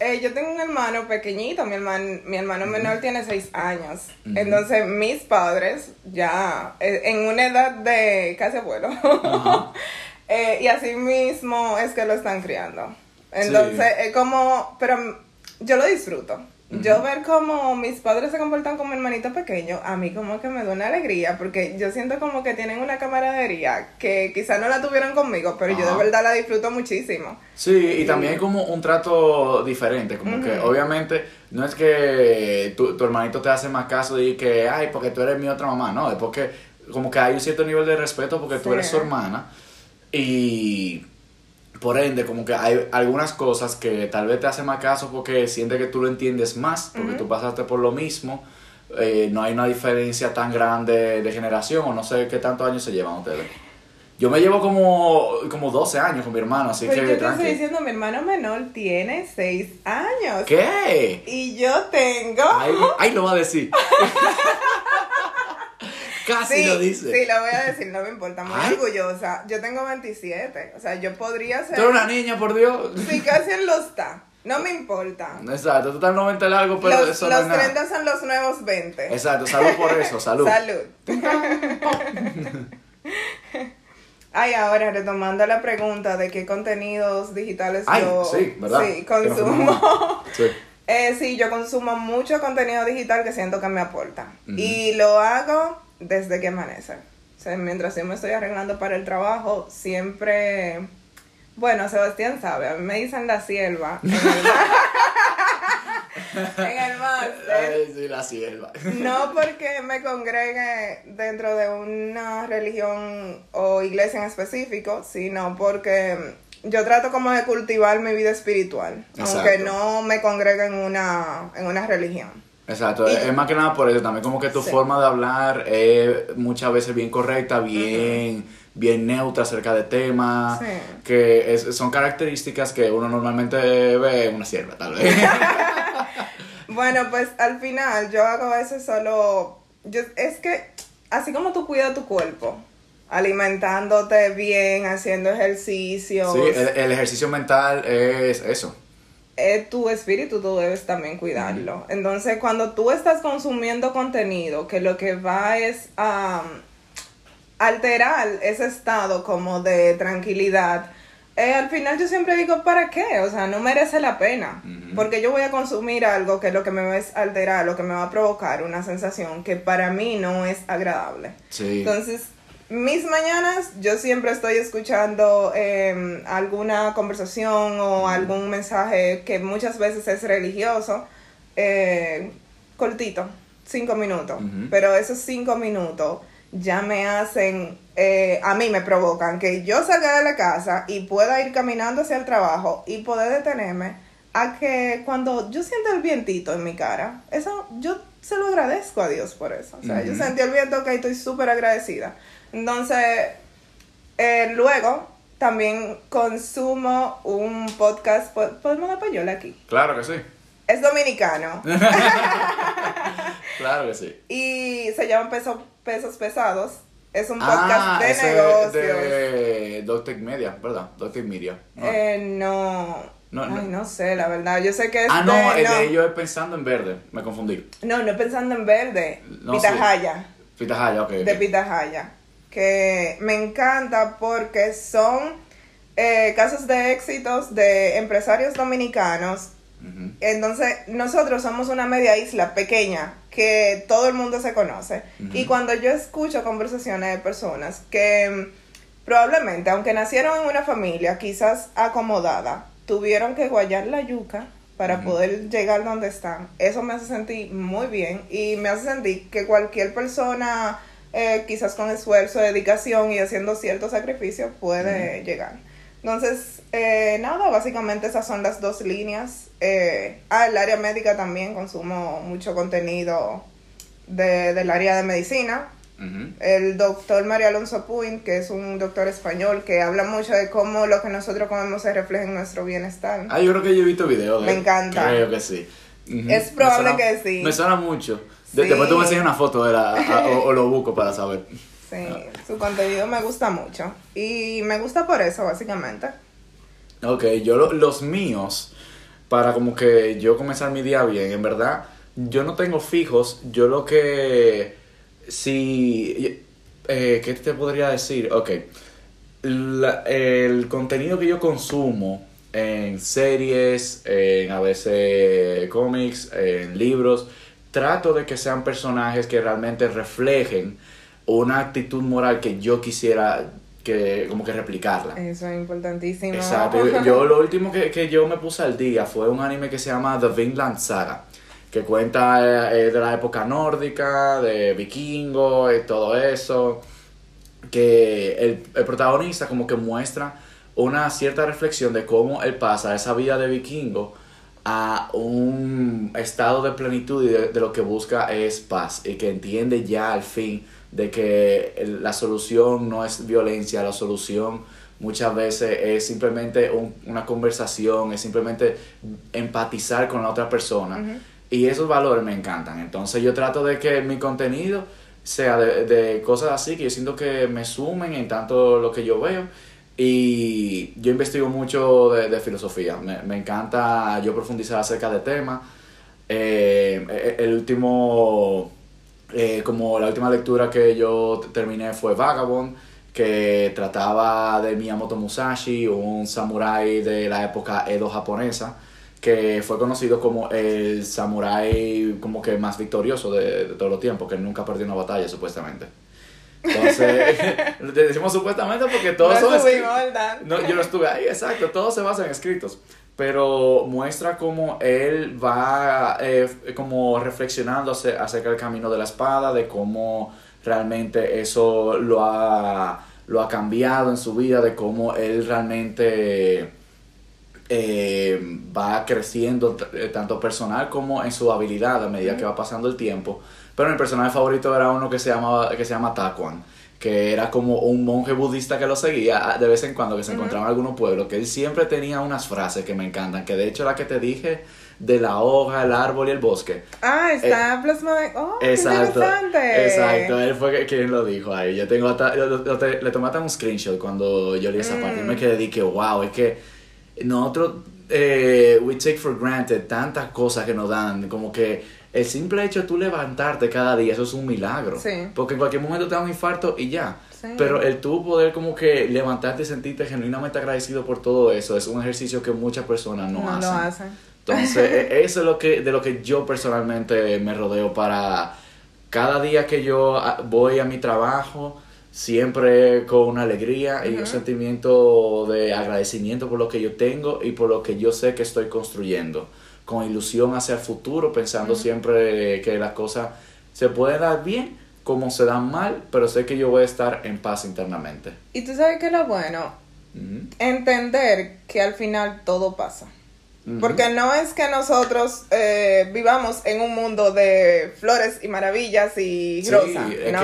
eh, yo tengo un hermano pequeñito, mi hermano, mi hermano menor tiene seis años. Entonces mis padres ya eh, en una edad de casi abuelo. <laughs> Eh, y así mismo es que lo están criando. Entonces es como, pero yo lo disfruto. Yo ver cómo mis padres se comportan como hermanito pequeño, a mí como que me da una alegría, porque yo siento como que tienen una camaradería que quizá no la tuvieron conmigo, pero yo de verdad la disfruto muchísimo. Sí, y también como un trato diferente, como que obviamente no es que tu, tu hermanito te hace más caso y que, ay, porque tú eres mi otra mamá, no, es porque como que hay un cierto nivel de respeto porque tú Sí. eres su hermana y por ende como que hay algunas cosas que tal vez te hacen más caso porque siente que tú lo entiendes más, porque Ujú. tú pasaste por lo mismo, eh, no hay una diferencia tan grande de generación, o no sé qué tantos años se llevan ustedes. Yo me llevo como, como 12 años con mi hermano, así Pero que yo te estoy diciendo, mi hermano menor tiene 6 años. ¿Qué? Y yo tengo... Ahí, ahí lo va a decir. <laughs> Casi sí, lo dice. Sí, lo voy a decir, no me importa, muy Ay. orgullosa. Yo tengo 27, o sea, yo podría ser... Tú eres una niña, por Dios. Sí, casi él lo está. No me importa. Exacto, tú estás 90 largo, pero los eso los no es nada. 30 son los nuevos 20. Exacto, salud por <laughs> eso, salud. Salud. <laughs> Ay, ahora retomando la pregunta de qué contenidos digitales Ay, yo sí, ¿verdad? sí, consumo. Sí. <laughs> Eh, sí, yo consumo mucho contenido digital que siento que me aporta. Y lo hago desde que amanece. O sea, mientras yo me estoy arreglando para el trabajo, siempre... Bueno, Sebastián sabe, a mí me dicen la sierva en el, <laughs> en el máster. Sí, la sierva. No porque me congregue dentro de una religión o iglesia en específico, sino porque yo trato como de cultivar mi vida espiritual, aunque no me congregue en una, en una religión. Exacto, Y- es más que nada por eso, también como que tu Sí. forma de hablar es muchas veces bien correcta, bien, bien neutra acerca de temas, Sí. que es- son características que uno normalmente ve en una sierva, tal vez. <laughs> Bueno, pues al final yo hago a veces solo, yo, es que así como tú cuidas tu cuerpo, alimentándote bien, haciendo ejercicios, sí, el, el ejercicio mental es eso. Eh, tu espíritu tú debes también cuidarlo. Entonces, cuando tú estás consumiendo contenido que lo que va es a um, alterar ese estado como de tranquilidad, eh, al final yo siempre digo, ¿para qué? O sea, no merece la pena. Porque yo voy a consumir algo que lo que me va a alterar, lo que me va a provocar una sensación que para mí no es agradable. Sí. Entonces, mis mañanas yo siempre estoy escuchando eh, alguna conversación o algún mensaje que muchas veces es religioso, eh, cortito, cinco minutos. Pero esos cinco minutos ya me hacen, eh, a mí me provocan que yo salga de la casa y pueda ir caminando hacia el trabajo y poder detenerme a que cuando yo siento el vientito en mi cara, eso yo se lo agradezco a Dios por eso. O sea, yo sentí el viento que estoy súper agradecida. Entonces, eh, luego también consumo un podcast, po- podemos dar payola aquí. Claro que sí. Es dominicano <laughs> Claro que sí. y se llama Peso- Pesos Pesados. Es un podcast Ah, de ese negocios. de Doctech Media, ¿verdad? Doctech Media. ¿no? Eh, no. No, Ay, no. no sé, la verdad. Yo sé que es ah, no, de, el no. de ellos es pensando en verde, me confundí. No, no pensando en verde. No, Pitahaya. Pitahaya, ok. de Pitahaya. Que me encanta porque son eh, casos de éxitos de empresarios dominicanos. Entonces, nosotros somos una media isla pequeña que todo el mundo se conoce. Y cuando yo escucho conversaciones de personas que mm, probablemente, aunque nacieron en una familia quizás acomodada, tuvieron que guayar la yuca para poder llegar donde están. Eso me hace sentir muy bien y me hace sentir que cualquier persona, eh, quizás con esfuerzo, dedicación y haciendo ciertos sacrificios, puede llegar. Entonces, eh, nada, básicamente esas son las dos líneas. Eh, ah, el área médica también consumo mucho contenido de- del área de medicina. El doctor Mario Alonso Puin, que es un doctor español que habla mucho de cómo lo que nosotros comemos se refleja en nuestro bienestar. Ah, yo creo que yo he visto videos de Me él. encanta. Creo que sí. Es probable suena- que sí. Me suena mucho. Sí. Después tú me enseñas una foto de la, a- o, o lo busco para saber. Sí, su contenido me gusta mucho. Y me gusta por eso, básicamente. Ok, yo lo- los míos, para como que yo comenzar mi día bien, en verdad, yo no tengo fijos, yo lo que, si, eh, ¿qué te podría decir? Ok, La- el contenido que yo consumo en series, en a veces cómics, en libros, trato de que sean personajes que realmente reflejen una actitud moral que yo quisiera que como que replicarla. Eso es importantísimo. Exacto. Yo, yo lo último que, que yo me puse al día fue un anime que se llama The Vinland Saga, que cuenta eh, de la época nórdica, de vikingos y todo eso, que el, el protagonista como que muestra una cierta reflexión de cómo él pasa esa vida de vikingo a un estado de plenitud y de, de lo que busca es paz y que entiende ya al fin de que la solución no es violencia, la solución muchas veces es simplemente un- una conversación, es simplemente empatizar con la otra persona. Y esos valores me encantan. Entonces yo trato de que mi contenido sea de, de cosas así que yo siento que me sumen en tanto lo que yo veo. Y yo investigo mucho de, filosofía. Me, me encanta yo profundizar acerca de temas. Eh, eh, el último, eh, como la última lectura que yo terminé fue Vagabond, que trataba de Miyamoto Musashi, un samurái de la época Edo japonesa, que fue conocido como el samurái como que más victorioso de, de todos los tiempos, que nunca perdió una batalla supuestamente. Entonces, <laughs> le decimos supuestamente porque todos No son yo no estuve ahí, exacto, todo se basa en escritos. Pero muestra cómo él va eh, como reflexionando ace- acerca del camino de la espada, de cómo realmente eso lo ha, lo ha cambiado en su vida, de cómo él realmente eh, va creciendo eh, tanto personal como en su habilidad a medida que va pasando el tiempo. Pero mi personaje favorito era uno que se llamaba que se llama Taquan, que era como un monje budista que lo seguía ah, de vez en cuando que se encontraba en algunos pueblos, que él siempre tenía unas frases que me encantan, que de hecho la que te dije de la hoja, el árbol y el bosque. Ah, está plasmado. en- Oh, Eh, Exacto, interesante. exacto, él fue quien lo dijo ahí. Yo tengo hasta, yo- yo te- le tomé hasta un screenshot cuando yo leí esa parte y Mm. me quedé de que wow, es que nosotros eh, we take for granted tantas cosas que nos dan, como que el simple hecho de tú levantarte cada día, eso es un milagro. Sí. Porque en cualquier momento te da un infarto y ya. Sí. Pero el tú poder como que levantarte y sentirte genuinamente agradecido por todo eso es un ejercicio que muchas personas no, No hacen. lo hacen. Entonces, <laughs> e- eso es lo que, de lo que yo personalmente me rodeo para cada día que yo ah, voy a mi trabajo, siempre con una alegría y un sentimiento de agradecimiento por lo que yo tengo y por lo que yo sé que estoy construyendo, con ilusión hacia el futuro, pensando siempre que las cosas se pueden dar bien como se dan mal, pero sé que yo voy a estar en paz internamente. Y tú sabes que lo bueno, entender que al final todo pasa. Porque no es que nosotros eh, vivamos en un mundo de flores y maravillas y Sí, rosas. no.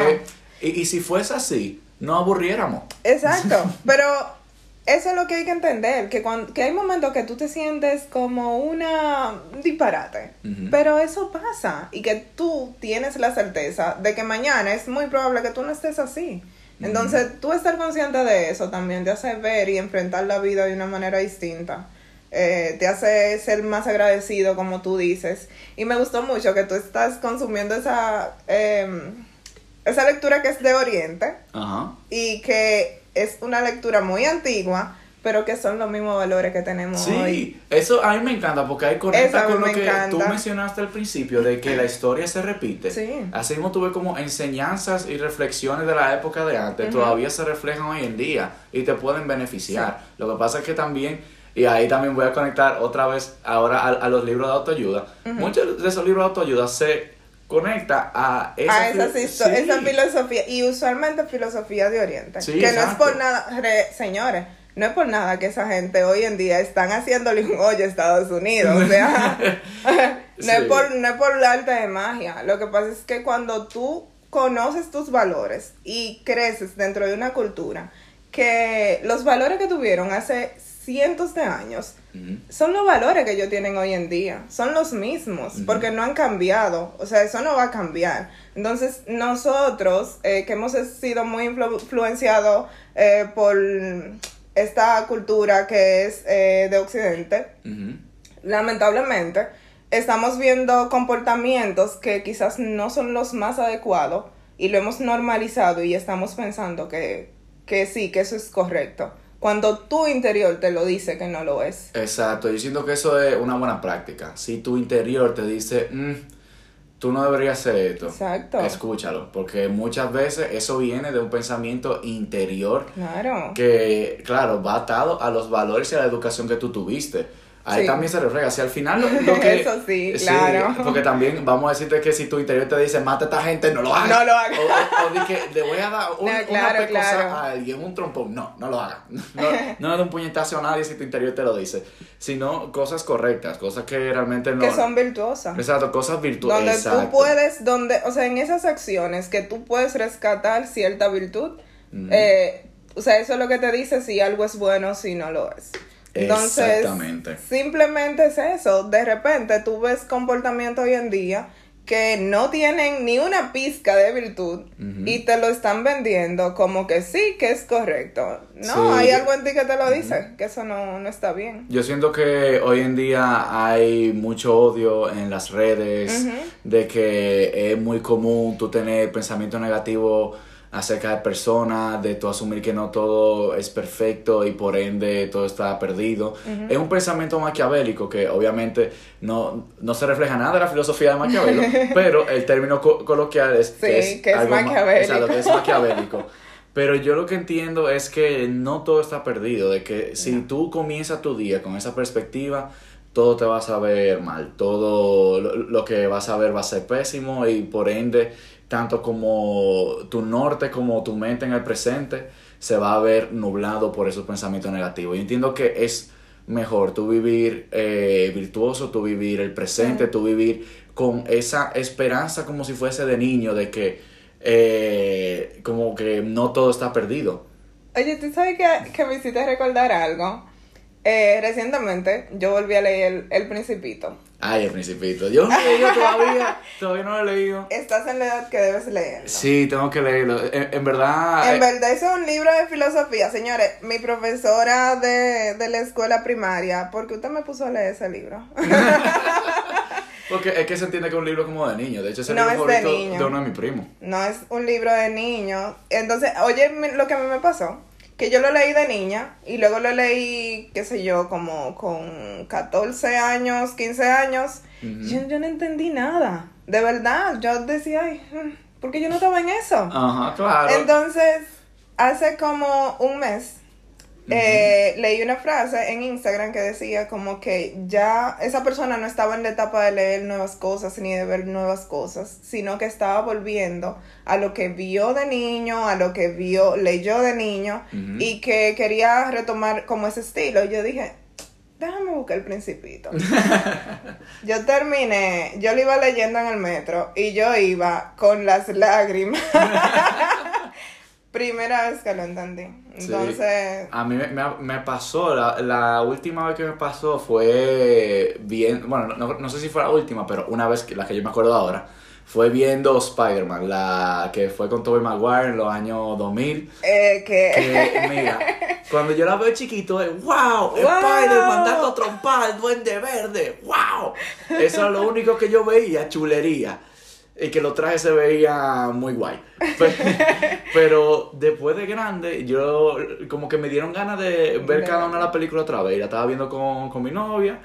y, y si fuese así, no aburriéramos. Exacto, <laughs> pero eso es lo que hay que entender, que, cuando, que hay momentos que tú te sientes como una un disparate, pero eso pasa y que tú tienes la certeza de que mañana es muy probable que tú no estés así. Entonces, tú estar consciente de eso también te hace ver y enfrentar la vida de una manera distinta. Eh, te hace ser más agradecido, como tú dices. Y me gustó mucho que tú estás consumiendo esa, em, esa lectura que es de Oriente y que es una lectura muy antigua, pero que son los mismos valores que tenemos hoy. Sí, eso a mí me encanta porque ahí conecta con lo me que encanta. tú mencionaste al principio de que la historia se repite. Sí. Así mismo tuve como enseñanzas y reflexiones de la época de antes, todavía se reflejan hoy en día y te pueden beneficiar. Lo que pasa es que también, y ahí también voy a conectar otra vez ahora a, a los libros de autoayuda, muchos de esos libros de autoayuda se conecta a esa, a filo- histo- sí. esa filosofía y usualmente filosofía de Oriente Sí, que no es por nada re- señores no es por nada que esa gente hoy en día están haciéndole un hoyo a Estados Unidos o sea <laughs> <laughs> no, es por, no es por el arte de magia lo que pasa es que cuando tú conoces tus valores y creces dentro de una cultura que los valores que tuvieron hace cientos de años Son los valores que ellos tienen hoy en día, son los mismos, porque no han cambiado, o sea, eso no va a cambiar. Entonces, nosotros, eh, que hemos sido muy influ- influenciados eh, por esta cultura que es eh, de Occidente, lamentablemente, estamos viendo comportamientos que quizás no son los más adecuados y lo hemos normalizado y estamos pensando que, que sí, que eso es correcto. Cuando tu interior te lo dice que no lo es. Exacto, yo siento que eso es una buena práctica. Si tu interior te dice, "Mm, tú no deberías hacer esto, Exacto. escúchalo, porque muchas veces eso viene de un pensamiento interior Claro. que, claro, va atado a los valores y a la educación que tú tuviste. Ahí Sí. también se refleja. Si al final lo, lo <laughs> que. Eso sí, claro. Porque también vamos a decirte que si tu interior te dice mata a esta gente, no lo hagas. No lo hagas. O, o- o di que le voy a dar un- No, claro, una pecosa claro. a alguien, un trompón. No, no lo hagas. <laughs> No, <laughs> no le des un puñetazo a nadie si tu interior te lo dice. Sino cosas correctas, cosas que realmente no. Que son virtuosas. Exacto, cosas virtuales. Donde Exacto. tú puedes, donde, o sea, en esas acciones que tú puedes rescatar cierta virtud, eh, o sea, eso es lo que te dice si algo es bueno o si no lo es. Entonces, Exactamente. simplemente es eso. De repente tú ves comportamiento hoy en día que no tienen ni una pizca de virtud y te lo están vendiendo como que sí, que es correcto. No, Sí. hay algo en ti que te lo dice, que eso no, no está bien. Yo siento que hoy en día hay mucho odio en las redes, de que es muy común tú tener pensamiento negativo acerca de personas, de tú asumir que no todo es perfecto y por ende todo está perdido. Es un pensamiento maquiavélico que obviamente no, no se refleja nada de la filosofía de Maquiavelo, <laughs> pero el término co- coloquial es que Sí, es, que es algo ma- maquiavélico. exacto, que es <laughs> maquiavélico. Pero yo lo que entiendo es que no todo está perdido, de que si tú comienzas tu día con esa perspectiva, todo te va a saber mal, todo lo, lo que vas a ver va a ser pésimo y por ende, tanto como tu norte como tu mente en el presente se va a ver nublado por esos pensamientos negativos. Yo entiendo que es mejor tú vivir eh, virtuoso, tú vivir el presente, tú vivir con esa esperanza como si fuese de niño, de que eh, como que no todo está perdido. Oye, ¿tú sabes que, que me hiciste recordar algo? Eh, recientemente yo volví a leer El, El Principito. Ay, el principito. Yo no lo he leído todavía, <laughs> todavía no lo he leído. Estás en la edad que debes leerlo. Sí, tengo que leerlo. En, en verdad... En eh, verdad, eso es un libro de filosofía. Señores, mi profesora de, de la escuela primaria, ¿por qué usted me puso a leer ese libro? <laughs> porque es que se entiende que es un libro como de niño. De hecho, es el No, libro es favorito niño. de uno de mis primos. no es un libro de niños. Entonces, oye, lo que a mí me pasó, que yo lo leí de niña y luego lo leí, qué sé yo, como con 14 años, 15 años. Yo, yo no entendí nada. De verdad, yo decía, ay, mm, ¿por qué yo no estaba en eso? Ajá, claro. Entonces, hace como un mes, eh, leí una frase en Instagram que decía como que ya esa persona no estaba en la etapa de leer nuevas cosas ni de ver nuevas cosas, sino que estaba volviendo a lo que vio de niño, a lo que vio, leyó de niño Ujú. y que quería retomar como ese estilo. Yo dije, déjame buscar el principito. <laughs> yo terminé, yo lo iba leyendo en el metro y yo iba con las lágrimas. <laughs> Primera vez que lo entendí. Sí. Entonces, A mí me, me- me pasó, la, la última vez que me pasó fue bien, bueno, no, no sé si fue la última, pero una vez, que, la que yo me acuerdo ahora, fue viendo Spider-Man, la que fue con Tobey Maguire en los años 2000. eh, que... Que, <laughs> mira, cuando yo la veo chiquito, es wow, Wow. Spider-Man dando trompa al duende verde, wow. Eso es lo único que yo veía, chulería. Y que los trajes se veían muy guay. Pero, <laughs> pero después de grande, yo como que me dieron ganas de ver cada una de las películas otra vez. Y la estaba viendo con, con mi novia.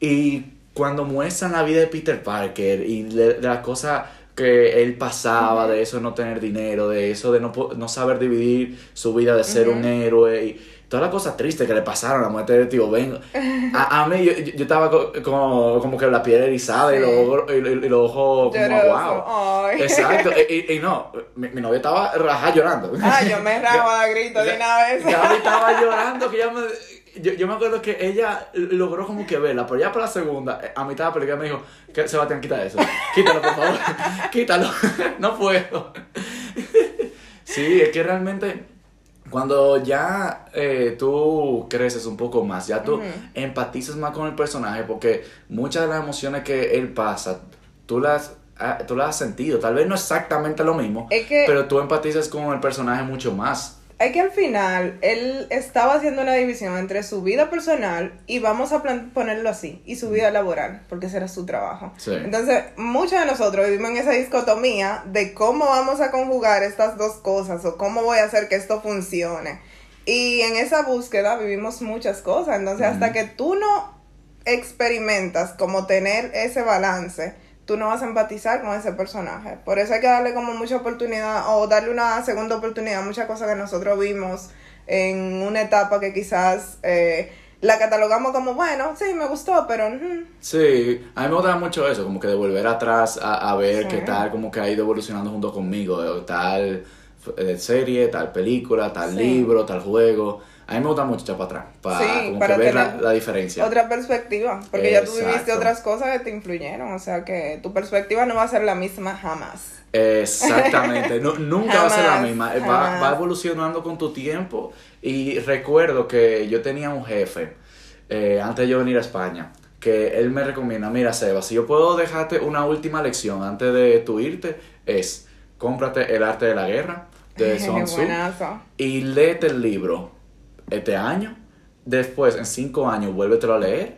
Y cuando muestran la vida de Peter Parker y de, de las cosas que él pasaba, de eso de no tener dinero, de eso de no, no saber dividir su vida de ser un héroe y todas las cosas tristes que le pasaron, la muerte de tío Ben. A, a mí yo, yo- yo estaba co- como, como que la piel erizada y, los ojos, y, y- y los ojos como wow. Exacto, y, y- no, mi, mi novia estaba rajada llorando. Ah, yo me <laughs> raba de grito de una vez. Gaby <laughs> estaba llorando, que ella me... Yo, yo me acuerdo que ella logró como que verla, pero ya para la segunda, eh, a mitad de la película me dijo, que Sebastián, quita eso. Quítalo, por favor. <laughs> Quítalo. no puedo. sí, es que realmente cuando ya eh, tú creces un poco más, ya tú empatizas más con el personaje, porque muchas de las emociones que él pasa, tú las, ah, tú las has sentido. Tal vez no exactamente lo mismo, Es que- pero tú empatizas con el personaje mucho más. Es que al final él estaba haciendo una división entre su vida personal y vamos a ponerlo así, y su vida laboral, porque ese era su trabajo. Sí. Entonces, muchos de nosotros vivimos en esa dicotomía de cómo vamos a conjugar estas dos cosas o cómo voy a hacer que esto funcione. Y en esa búsqueda vivimos muchas cosas. Entonces, hasta que tú no experimentas como tener ese balance, tú no vas a empatizar con ese personaje. Por eso hay que darle como mucha oportunidad o darle una segunda oportunidad a muchas cosas que nosotros vimos en una etapa que quizás eh, la catalogamos como, bueno, sí, me gustó, pero... mm, Sí, a mí me gusta mucho eso, como que de volver atrás a, a ver Sí. qué tal, como que ha ido evolucionando junto conmigo, tal eh, serie, tal película, tal Sí. libro, tal juego. A mí me gusta mucho echar para atrás, para, Sí, como para que ver la, diferencia. otra perspectiva, porque ya tú viviste otras cosas que te influyeron, o sea que tu perspectiva no va a ser la misma jamás. Exactamente, Nu- <laughs> nunca va a ser la misma, va, va evolucionando con tu tiempo y recuerdo que yo tenía un jefe eh, antes de yo venir a España que él me recomienda, mira Seba, si yo puedo dejarte una última lección antes de tu irte es cómprate El arte de la guerra de <laughs> Sun Tzu y léete el libro este año, después en cinco años vuélvetelo a leer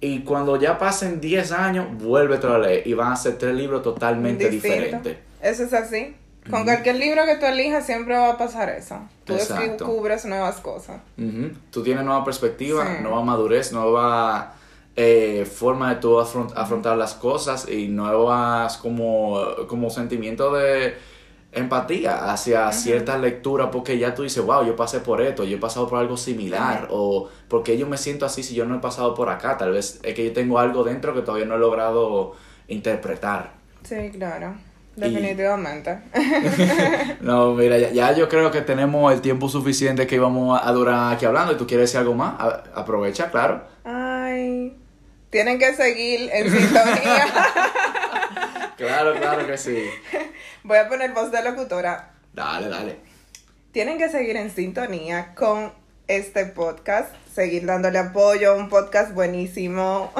y cuando ya pasen 10 años vuélvetelo a leer y van a ser tres libros totalmente Distinto. diferentes. Eso es así. Con cualquier libro que tú elijas siempre va a pasar eso. Tú descubres nuevas cosas. Ujú. Tú tienes nueva perspectiva, Sí. nueva madurez, nueva eh, forma de tú afront- afrontar las cosas y nuevas como, como sentimiento de empatía hacia ciertas lecturas porque ya tú dices, wow, yo pasé por esto, yo he pasado por algo similar o porque yo me siento así si yo no he pasado por acá, tal vez es que yo tengo algo dentro que todavía no he logrado interpretar. Sí, claro. Definitivamente. <laughs> No, mira, ya, ya yo creo que tenemos el tiempo suficiente que íbamos a durar aquí hablando y tú quieres decir algo más, A- aprovecha, claro. Ay. Tienen que seguir en sintonía. <laughs> Claro, claro que sí. Voy a poner voz de locutora. Dale, dale. Tienen que seguir en sintonía con este podcast, seguir dándole apoyo, un podcast buenísimo.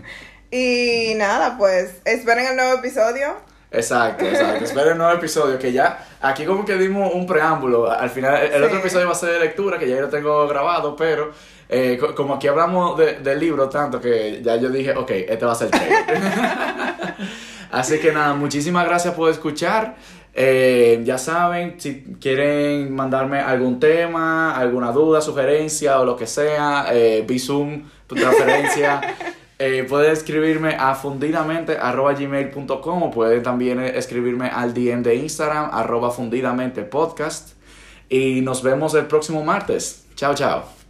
<laughs> y nada, pues esperen el nuevo episodio. Exacto, exacto. Espera el nuevo episodio que ya, aquí como que dimos un preámbulo. Al final, el, Sí. otro episodio va a ser de lectura, que ya lo tengo grabado, pero eh, co- como aquí hablamos de- del libro tanto que ya yo dije, ok, este va a ser el. <laughs> Así que nada, muchísimas gracias por escuchar. Eh, ya saben, si quieren mandarme algún tema, alguna duda, sugerencia o lo que sea, eh, Bizum, tu transferencia, <laughs> eh, pueden escribirme a fundidamente.gmail.com o pueden también escribirme al DM de Instagram, arroba fundidamente podcast. Y nos vemos el próximo martes. Chao, chao.